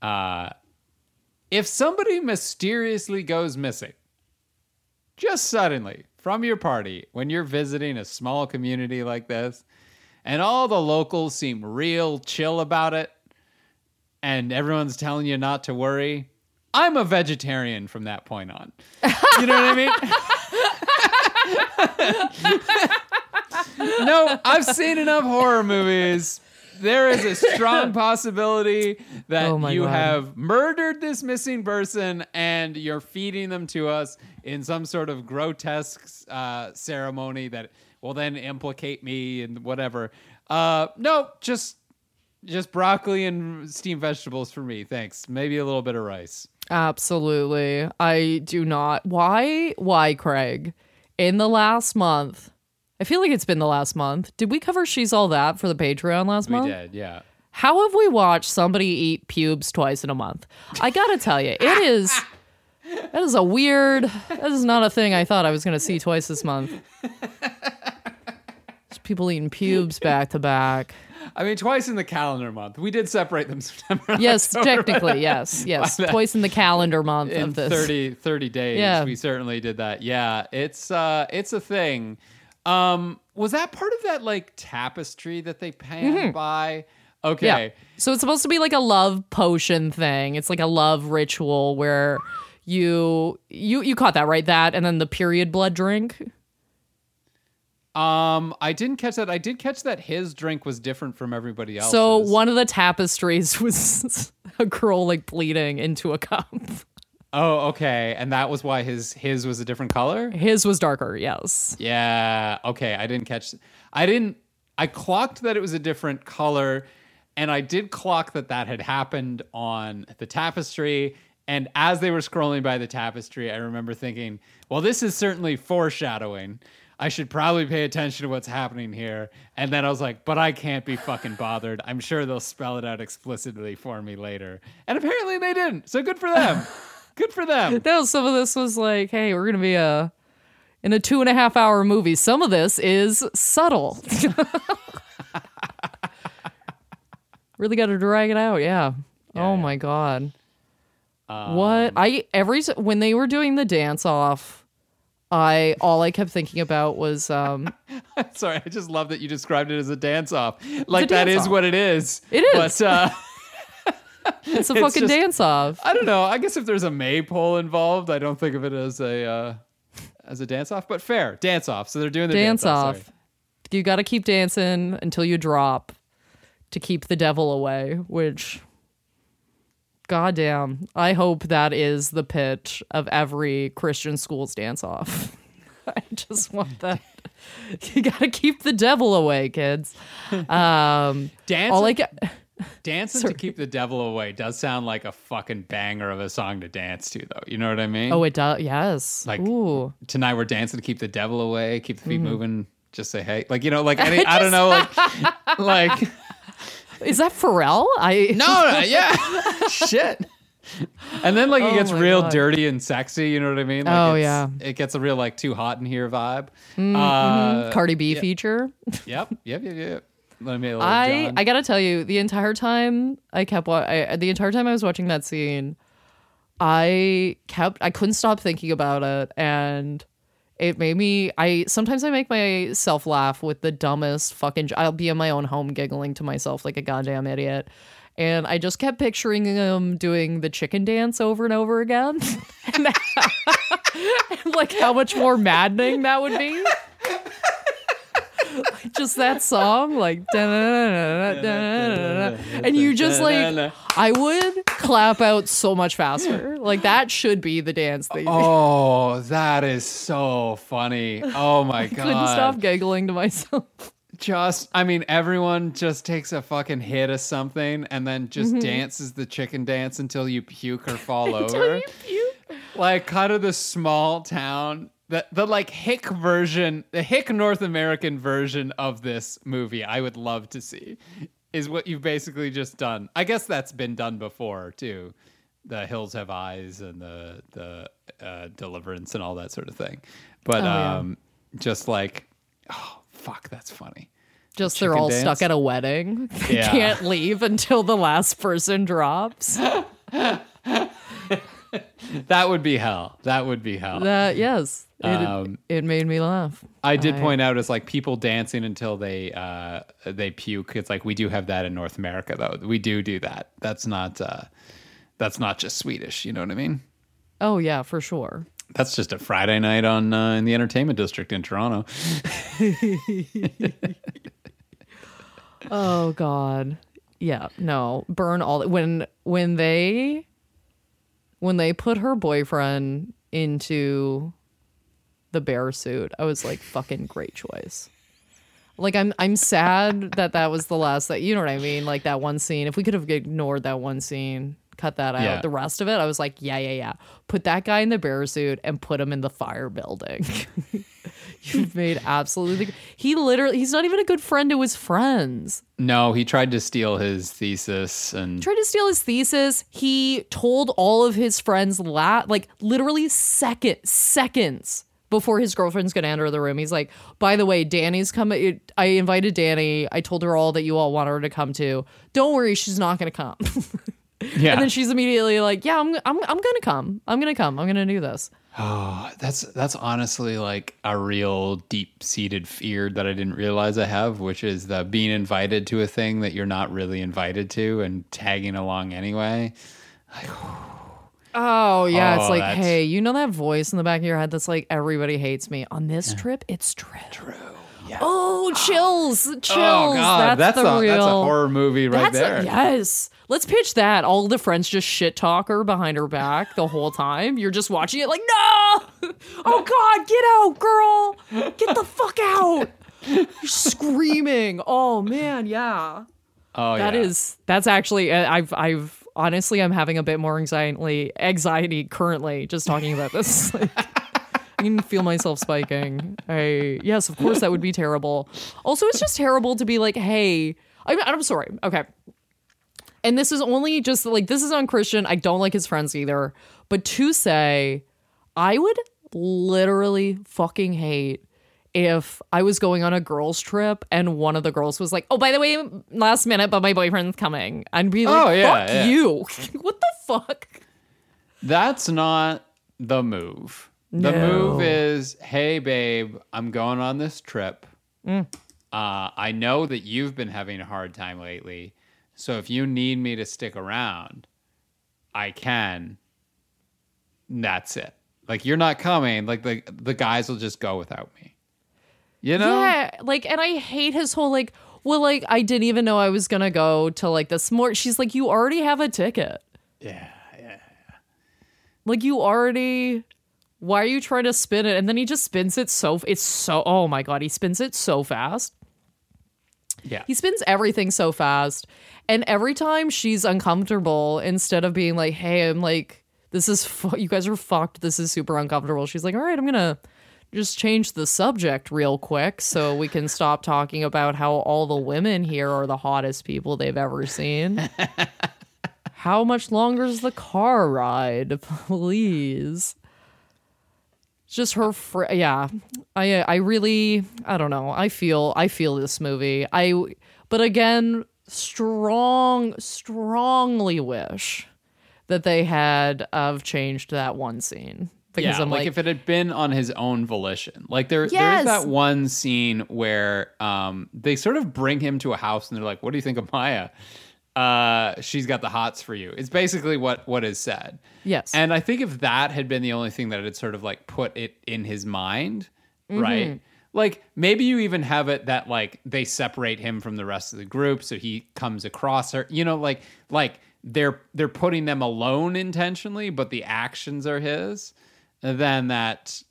Uh, if somebody mysteriously goes missing, just suddenly from your party when you're visiting a small community like this, and all the locals seem real chill about it, and everyone's telling you not to worry, I'm a vegetarian from that point on. You know what I mean? <laughs> no, I've seen enough horror movies. There is a strong possibility that Oh you God. have murdered this missing person and you're feeding them to us in some sort of grotesque uh, ceremony that will then implicate me and whatever. Uh, no, just just broccoli and steamed vegetables for me. Thanks. Maybe a little bit of rice. Absolutely. I do not. Why? Why, Craig? In the last month, I feel like it's been the last month. Did we cover She's All That for the Patreon last We month? did, yeah. How have we watched somebody eat pubes twice in a month? I gotta tell you, it is. <laughs> That is a weird. That is not a thing I thought I was gonna see twice this month. <laughs> Just people eating pubes back to back. I mean, twice in the calendar month. We did separate them <laughs> September. Yes, October. technically, <laughs> yes, yes. Twice in the calendar month in of this. 30, 30 days. Yeah. We certainly did that. Yeah, it's uh it's a thing. Um was that part of that like tapestry that they pan by? Okay. Mm-hmm. Yeah. So it's supposed to be like a love potion thing. It's like a love ritual where you you you caught that right that and then the period blood drink. Um I didn't catch that. I did catch that his drink was different from everybody else's. So one of the tapestries <laughs> was a girl like bleeding into a cup. Oh, okay. And that was why his his was a different color? His was darker, yes. Yeah. Okay. I didn't catch. I didn't. I clocked that it was a different color, and I did clock that that had happened on the tapestry. And as they were scrolling by the tapestry, I remember thinking, "Well, this is certainly foreshadowing. I should probably pay attention to what's happening here." And then I was like, "But I can't be fucking bothered. I'm sure they'll spell it out explicitly for me later." And apparently they didn't. So good for them. <laughs> good for them. No, some of this was like, hey, we're gonna be a in a two and a half hour movie. Some of this is subtle. <laughs> really got to drag it out, yeah. oh yeah. my god. Um, what I every when they were doing the dance off, I all I kept thinking about was um <laughs> Sorry, I just love that you described it as a dance off. Like that is what it is. It is. But uh, <laughs> it's a <laughs> fucking just- dance off. I don't know. I guess if there's a maypole involved, I don't think of it as a uh, as a dance off. But fair dance off. So they're doing the Dance dance, off. You got to keep dancing until you drop to keep the devil away, which goddamn, I hope that is the pitch of every Christian school's dance off. <laughs> I just want that. <laughs> You got to keep the devil away, kids. Um, Dancing, all I get, dancing to keep the devil away does sound like a fucking banger of a song to dance to, though. You know what I mean? oh, it does. Yes. Like- Ooh. Tonight we're dancing to keep the devil away, keep the feet Mm-hmm. moving. Just say hey, like you know, like any, <laughs> I don't know, like like Is that Pharrell? I No, <laughs> no, yeah. Shit. And then like it Oh gets real God. dirty and sexy, you know what I mean? Like Oh, it's- yeah. Mm-hmm. It gets a real like too hot in here vibe. Uh, Cardi B feature. <laughs> yep, yep, yep, yep. Let me I I gotta tell you, the entire time I kept wa- I, the entire time I was watching that scene, I kept I couldn't stop thinking about it, and it made me. I sometimes I make myself laugh with the dumbest fucking. I'll be in my own home giggling to myself like a goddamn idiot, And I just kept picturing him doing the chicken dance over and over again. <laughs> <laughs> and, like how much more maddening that would be. <laughs> <laughs> just that song, like, and you just like, I would clap out so much faster. Like that should be the dance that you Oh, <laughs> that is so funny. Oh my god. couldn't stop giggling to myself. just I mean everyone just takes a fucking hit of something and then just Mm-hmm. dances the chicken dance until you puke or <laughs> fall over. Like kind of the small town the the like hick version, the hick North American version of this movie I would love to see is what you've basically just done. I guess that's been done before too. The Hills Have Eyes and the the uh, Deliverance and all that sort of thing. But yeah. um just like oh fuck that's funny. Just they're all dance? stuck at a wedding. <laughs> They Yeah. can't leave until the last person drops. <laughs> <laughs> That would be hell. That would be hell. That yes, it, Um, it made me laugh. I did I- point out it's like people dancing until they uh they puke. It's like we do have that in North America though. We do do that. That's not uh that's not just Swedish, you know what I mean? Oh yeah, for sure. That's just a Friday night on uh, in the entertainment district in Toronto. <laughs> Oh god. Yeah, no. Burn all when when they when they put her boyfriend into the bear suit, I was like fucking great choice. Like I'm I'm sad that that was the last that you know what I mean? Like that one scene. If we could have ignored that one scene, cut that out. Yeah. The rest of it, I was like, yeah, yeah, yeah. Put that guy in the bear suit and put him in the fire building. <laughs> You've made absolutely he literally he's not even a good friend to his friends. No, he tried to steal his thesis and tried to steal his thesis. He told all of his friends la- like literally second seconds before his girlfriend's gonna enter the room. He's like, "By the way, Dani's coming. I invited Dani. I told her all that you all want her to come to. Don't worry, she's not gonna come." <laughs> yeah. and then she's immediately like, "Yeah, I'm I'm I'm gonna come. I'm gonna come. I'm gonna do this." Oh, that's that's honestly like a real deep-seated fear that I didn't realize I have, which is the being invited to a thing that you're not really invited to and tagging along anyway. <sighs> Oh yeah, it's Oh, like, that's- hey, you know that voice in the back of your head that's like, everybody hates me. On this trip, it's true. True. Yeah. Oh, chills, oh, chills. Oh god, that's, that's, the a real. that's a horror movie right That's a- there. yes. Let's pitch that. All the friends just shit talk her behind her back the whole time. You're just watching it like, no! <laughs> Oh God, get out, girl! Get the fuck out! You're screaming. Oh man, yeah. Oh That yeah. is that's actually uh, I've I've honestly I'm having a bit more anxiety anxiety currently just talking about this. <laughs> Like, I can feel myself spiking. I yes, of course that would be terrible. Also, it's just terrible to be like, hey, I'm I'm sorry. Okay. And this is only just like this is on Christian. I don't like his friends either. But to say, I would literally fucking hate if I was going on a girls' trip and one of the girls was like, "Oh, by the way, last minute, but my boyfriend's coming," I'd be like, Oh, yeah, "Fuck yeah. you! <laughs> what the fuck?" That's not the move. The move is, hey babe, I'm going on this trip. Mm. Uh, I know that you've been having a hard time lately, so if you need me to stick around, I can. That's it. Like you're not coming. Like the the guys will just go without me. You know? Yeah, like, and I hate his whole like, well, like I didn't even know I was gonna go to like this more. She's like, you already have a ticket. Yeah. Yeah. Like you already. Why are you trying to spin it? And then he just spins it so. It's so. Oh my god, he spins it so fast. Yeah. He spins everything so fast. And every time she's uncomfortable, instead of being like, hey, I'm like, this is, fu- you guys are fucked. This is super uncomfortable. She's like, all right, I'm going to just change the subject real quick so we can stop talking about how all the women here are the hottest people they've ever seen. <laughs> how much longer is the car ride? <laughs> Please. Just her, fr- yeah. I I really I don't know. I feel I feel this movie. I but again, strong strongly wish that they had of changed that one scene because yeah, I'm like, like, if it had been on his own volition. Like there, Yes. there's that one scene where um, they sort of bring him to a house and they're like, "What do you think of Maja?" uh, she's got the hots for you. It's basically what what is said. Yes. And I think if that had been the only thing that had sort of like put it in his mind, Mm-hmm. right? Like maybe you even have it that like they separate him from the rest of the group so he comes across her. You know, like like they're they're putting them alone intentionally, but the actions are his. Then that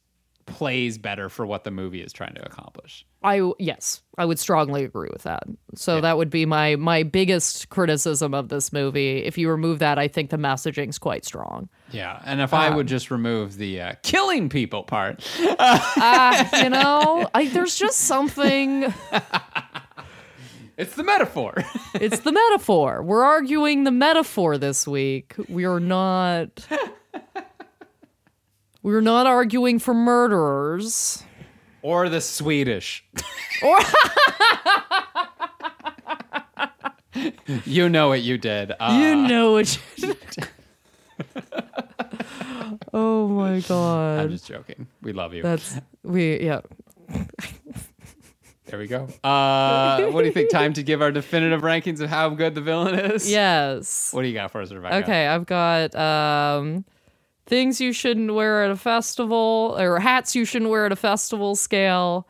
plays better for what the movie is trying to accomplish. I yes, I would strongly agree with that. So that would be my my biggest criticism of this movie. If you remove that, I think the messaging's quite strong. Yeah, and if I would just remove the uh, killing people part, Ah, <laughs> you know, I, there's just something. it's the metaphor. <laughs> It's the metaphor. We're arguing the metaphor this week. We are not. We're not arguing for murderers. Or the Swedish. Or <laughs> You know what you did. Uh, you know what you did. Oh my god. I'm just joking. We love you. That's we yeah. there we go. Uh, what do you think? Time to give our definitive rankings of how good the villain is? Yes. What do you got for us, Rebecca? Okay, I've got um things you shouldn't wear at a festival or hats you shouldn't wear at a festival scale.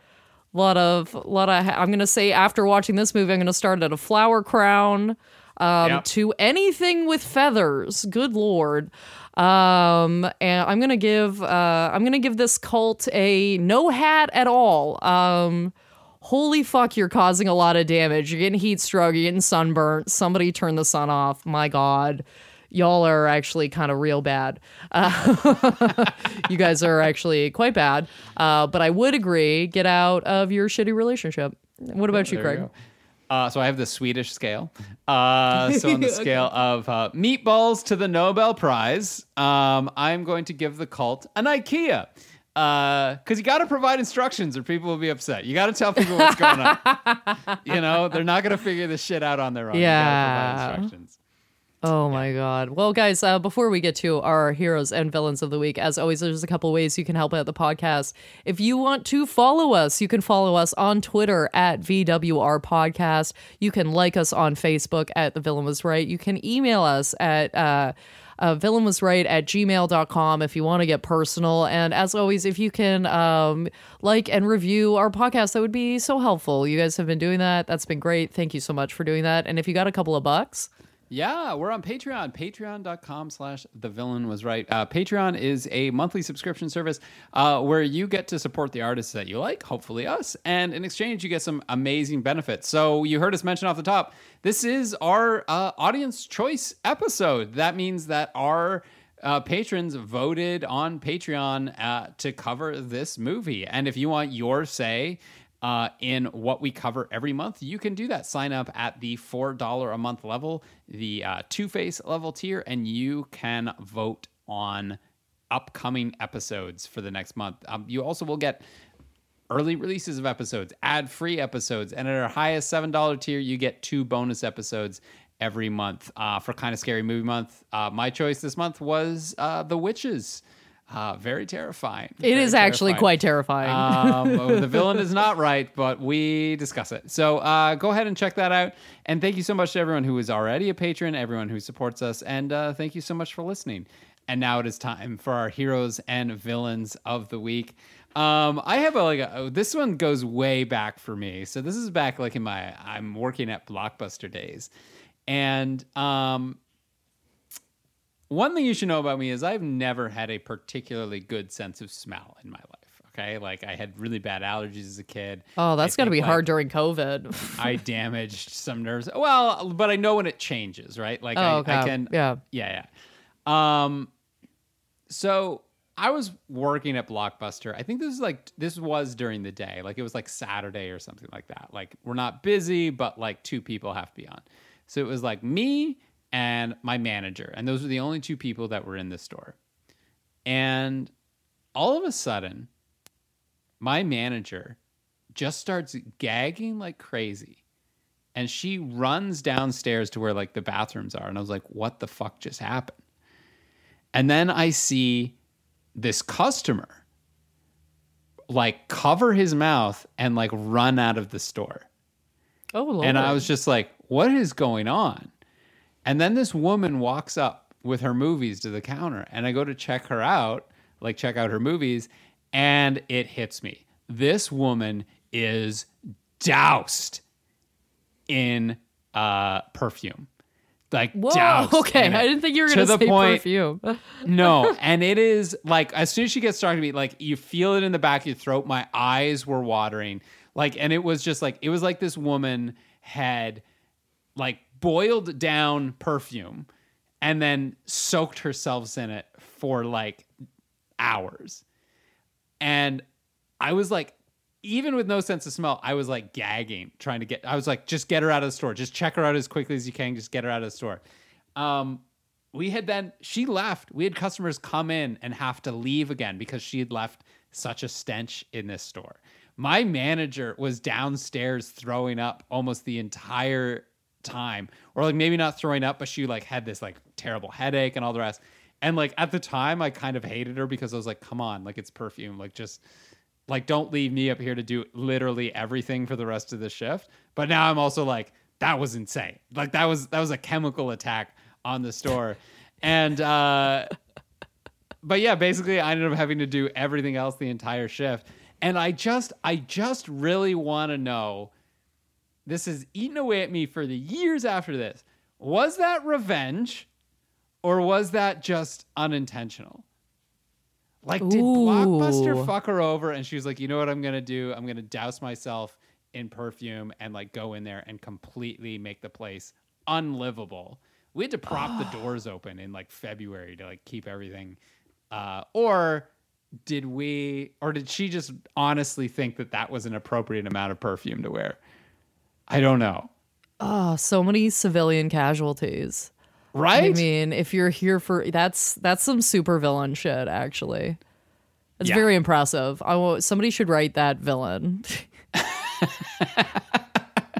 A lot of a lot of I'm going to say after watching this movie I'm going to start at a flower crown um Yep. to anything with feathers. Good lord. Um and I'm going to give uh I'm going to give this cult a no hat at all. Um Holy fuck, you're causing a lot of damage. You're getting heat stroke, you're getting sunburnt. Somebody turn the sun off. My God. Y'all are actually kind of real bad. Uh, <laughs> you guys are actually quite bad. Uh, but I would agree, get out of your shitty relationship. What about you, There Craig? go. Uh, so I have the Swedish scale. Uh, so on the <laughs> scale of uh, meatballs to the Nobel Prize, um, I'm going to give the cult an IKEA. Because you got to provide instructions or people will be upset. You got to tell people what's going on. <laughs> you know, they're not going to figure this shit out on their own. You Yeah. Oh my god. Well, guys, uh, before we get to our heroes and villains of the week, as always, there's a couple ways you can help out the podcast. If you want to follow us, you can follow us on Twitter at VWR Podcast. You can like us on Facebook at The Villain Was Right. You can email us at uh, uh, villain was right at gmail.com if you want to get personal. And as always, if you can um, like and review our podcast, that would be so helpful. You guys have been doing that. That's been great. Thank you so much for doing that. And if you got a couple of bucks, Yeah, we're on Patreon. Patreon.com slash the villain was right. Uh, Patreon is a monthly subscription service uh, where you get to support the artists that you like, hopefully us, and in exchange, you get some amazing benefits. So you heard us mention off the top, this is our uh, audience choice episode. That means that our uh, patrons voted on Patreon uh, to cover this movie. And if you want your say, uh, in what we cover every month, you can do that. Sign up at the $4 a month level, the uh, Two Face level tier, and you can vote on upcoming episodes for the next month. Um, you also will get early releases of episodes, ad free episodes, and at our highest $7 tier, you get two bonus episodes every month. Uh, for Kind of Scary Movie Month, uh, my choice this month was uh, The Witches. Uh, very terrifying. it Very is actually quite terrifying. Um, <laughs> the villain is not right, but we discuss it. So uh, go ahead and check that out. And thank you so much to everyone who is already a patron, everyone who supports us, and uh, thank you so much for listening. And now it is time for our heroes and villains of the week. Um, I have a like a, oh, this one goes way back for me. So this is back like in my I'm working at Blockbuster days, and um, one thing you should know about me is I've never had a particularly good sense of smell in my life. Okay, like I had really bad allergies as a kid. oh, that's going to be like, hard during COVID. I <laughs> damaged some nerves. Well, but I know when it changes, right? Like Oh, I, okay. I can. Yeah. yeah, yeah. Um, so I was working at Blockbuster. I think this is like this was during the day, like it was like Saturday or something like that. Like we're not busy, but like two people have to be on. So it was like me and my manager, and those were the only two people that were in the store. And all of a sudden, my manager just starts gagging like crazy. And she runs downstairs to where like the bathrooms are. And I was like, what the fuck just happened? And then I see this customer like cover his mouth and like run out of the store. oh, Lord. And I was just like, what is going on? And then this woman walks up with her movies to the counter, and I go to check her out, like check out her movies, and it hits me. This woman is doused in uh, perfume. Like Whoa. doused <laughs> Okay. I didn't think you were To gonna the say point- perfume. <laughs> no, and it is like as soon as she gets started to be like you feel it in the back of your throat. My eyes were watering. Like, and it was just like it was like this woman had like boiled down perfume and then soaked herself in it for like hours. And I was like, even with no sense of smell, I was like gagging, trying to get. I was like, just get her out of the store. Just check her out as quickly as you can. Just get her out of the store. Um, we had then she left. We had customers come in and have to leave again because she had left such a stench in this store. My manager was downstairs throwing up almost the entire time, or like maybe not throwing up, but she like had this like terrible headache and all the rest. And like at the time, I kind of hated her because I was like, come on, like it's perfume, like just like don't leave me up here to do literally everything for the rest of the shift. But now I'm also like, that was insane. Like that was that was a chemical attack on the store. and uh but yeah, basically I ended up having to do everything else the entire shift. And I just I just really want to know this has eaten away at me for the years after this. Was that revenge or was that just unintentional? Like, did Blockbuster fuck her over and she was like, you know what I'm gonna do? I'm gonna douse myself in perfume and like go in there and completely make the place unlivable. We had to prop the doors open in like February to like keep everything. Uh, or did we, or did she just honestly think that that was an appropriate amount of perfume to wear? I don't know. Oh, so many civilian casualties. Right? I mean, if you're here for that's that's some super villain shit. Actually, it's Yeah. very impressive. I will, somebody should write that villain. <laughs>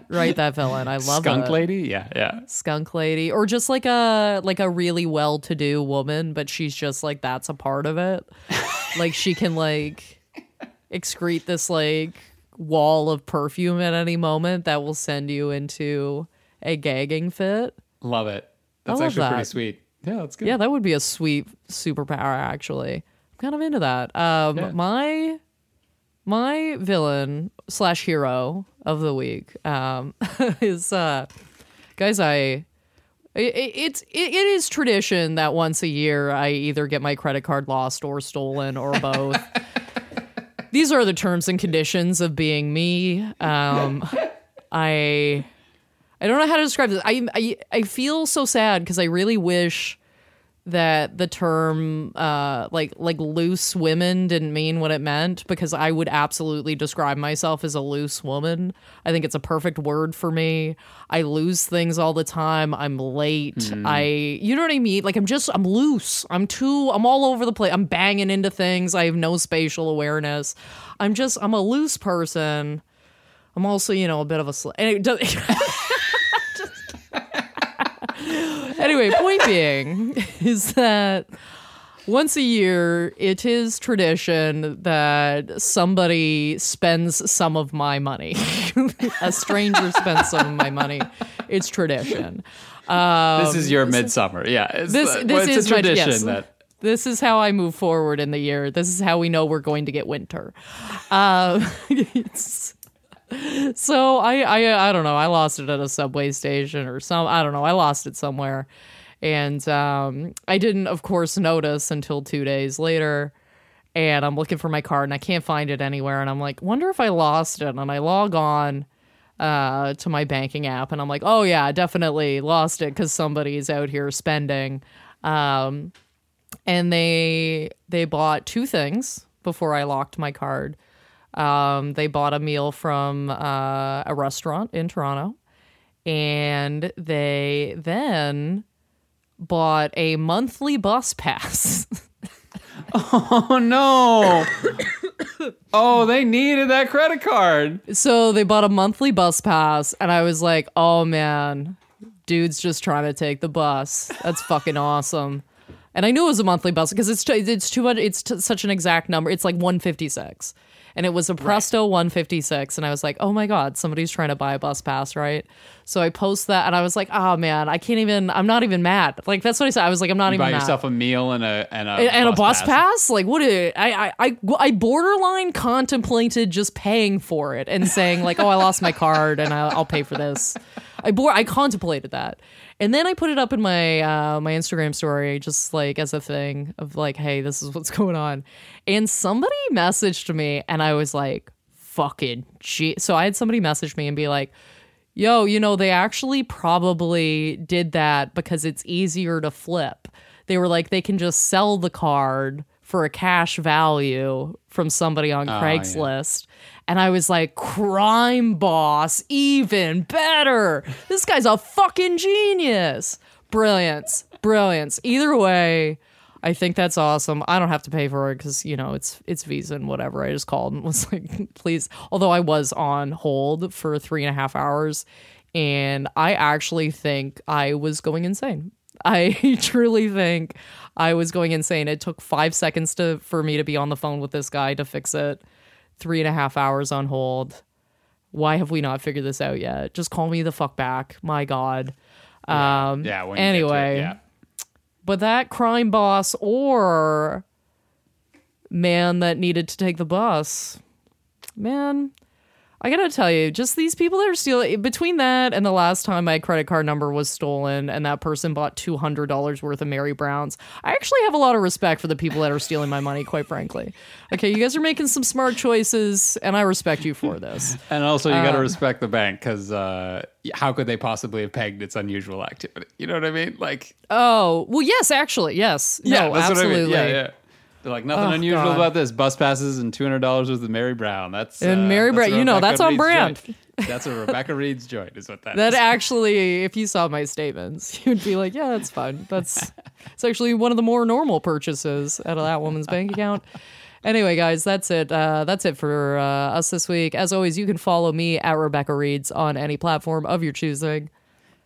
write that villain. I love Skunk it. lady? Yeah, yeah. skunk lady or just like a like a really well-to-do woman but she's just like that's a part of it <laughs> like she can like excrete this like wall of perfume at any moment that will send you into a gagging fit Love it. That's love actually pretty sweet. Yeah, that's good. yeah that would be a sweet superpower actually i'm kind of into that um Yeah. my my villain slash hero of the week um <laughs> is uh guys i it's it, it is tradition that once a year i either get my credit card lost or stolen or <laughs> both these are the terms and conditions of being me. Um <laughs> i i don't know how to describe this. I i, I feel so sad because i really wish that the term uh like like loose women didn't mean what it meant because I would absolutely describe myself as a loose woman. I think it's a perfect word for me. I lose things all the time. I'm late. I you know what I mean? Like I'm just I'm loose. I'm too I'm all over the place. I'm banging into things. I have no spatial awareness. I'm just I'm a loose person. I'm also, you know, a bit of a sl- and it does <laughs> anyway, point being <laughs> is that once a year, it is tradition that somebody spends some of my money. <laughs> a stranger spends some of my money. It's tradition. this is your midsummer. Yeah. It's, This this well, it's is a my tradition yes. that This is how I move forward in the year. This is how we know we're going to get winter. Uh, <laughs> it's- <laughs> so I, I I don't know. I lost it at a subway station or some. I don't know. I lost it somewhere, and um, I didn't, of course, notice until two days later. And I'm looking for my card and I can't find it anywhere. And I'm like, wonder if I lost it. And I log on uh, to my banking app and I'm like, oh yeah, definitely lost it because somebody's out here spending. Um, and they they bought two things before I locked my card. Um, they bought a meal from uh, a restaurant in Toronto, and they then bought a monthly bus pass. <laughs> Oh no. oh, they needed that credit card. so they bought a monthly bus pass, and I was like, "Oh man, dude's just trying to take the bus. That's fucking awesome." And I knew it was a monthly bus because it's it's too much. It's t- such an exact number. It's like one fifty six, and it was a Presto 156. And I was like, oh my God, somebody's trying to buy a bus pass, right? So I post that and I was like, oh man, I can't even, I'm not even mad. Like, that's what I said. I was like, I'm not You even buy mad. yourself a meal and a and a and a bus pass? Like, what? Is, I, I, I, I borderline contemplated just paying for it and saying like, oh, I lost my card and I'll, I'll pay for this. I bore, I contemplated that, and then I put it up in my uh, my Instagram story, just like as a thing of like, hey, this is what's <laughs> going on, and somebody messaged me, and I was like, fucking gee. So I had somebody message me and be like. Yo, you know, they actually probably did that because it's easier to flip. They were like, they can just sell the card for a cash value from somebody on Craigslist. And I was like, crime boss, even better. This guy's a fucking genius. Brilliance. Brilliance. Either way, I think that's awesome. I don't have to pay for it because you know it's it's Visa and whatever. I just called and <laughs> was like, please. Although I was on hold for three and a half hours, and I actually think I was going insane. I <laughs> truly think I was going insane. It took five seconds to for me to be on the phone with this guy to fix it. Three and a half hours on hold. Why have we not figured this out yet? Just call me the fuck back. My God. Um, Yeah. You it, anyway, yeah. but that crime boss or man that needed to take the bus, man, I gotta tell you, just these people that are stealing between that and the last time my credit card number was stolen and that person bought two hundred dollars worth of Mary Browns, I actually have a lot of respect for the people that are stealing my money. Quite frankly, okay, you guys are making some smart choices, and I respect you for this. <laughs> And also, you got Um, respect the bank because uh, how could they possibly have pegged its unusual activity? You know what I mean? Like, Oh well, yes, actually, yes, yeah, no, absolutely. I mean. Yeah, yeah. They're like nothing Oh, unusual God. about this. Bus passes and two hundred dollars worth of Mary Brown. That's And uh, Mary Brown, you know, that's on brand. joint. That's a Rebecca Reed's joint, is what that That is. <laughs> actually, if you saw my statements, <laughs> you'd be like, "Yeah, that's fine. That's it's actually one of the more normal purchases out of that woman's bank account." Anyway, guys, that's it. Uh, that's it for uh, us this week. As always, you can follow me at Rebecca Reeds on any platform of your choosing.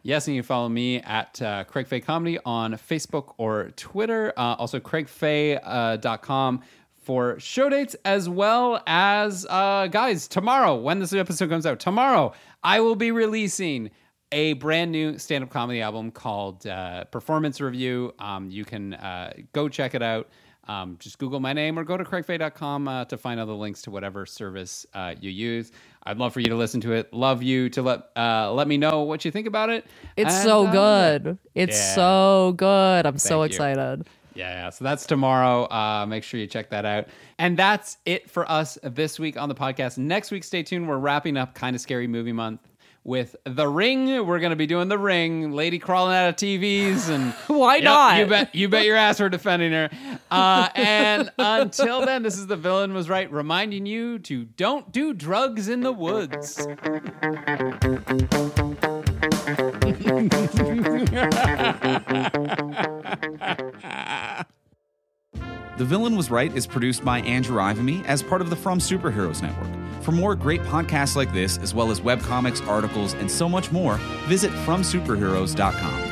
Yes, and you can follow me at uh, Craig Fay Comedy on Facebook or Twitter. Uh, also, craigfay.com for show dates, as well as, uh, guys, tomorrow, when this episode comes out, tomorrow, I will be releasing a brand new stand up comedy album called uh, Performance Review. Um, you can uh, go check it out. Um, just Google my name or go to craigfay.com uh, to find all the links to whatever service uh, you use. I'd love for you to listen to it. Love you to let uh, let me know what you think about it. It's And, so uh, good. It's Yeah. so good. I'm so Thank you. excited. Yeah, yeah. So that's tomorrow. Uh, make sure you check that out. And that's it for us this week on the podcast. Next week, stay tuned. We're wrapping up Kind of Scary Movie Month with The Ring. We're going to be doing The Ring. Lady crawling out of TVs and <laughs> Why Yep, not? You bet. You bet your ass we're defending her. Uh, and <laughs> until then, this is the villain was right, reminding you to don't do drugs in the woods. <laughs> The Villain Was Right is produced by Andrew Ivimey as part of the From Superheroes Network. For more great podcasts like this, as well as webcomics, articles, and so much more, visit FromSuperheroes.com.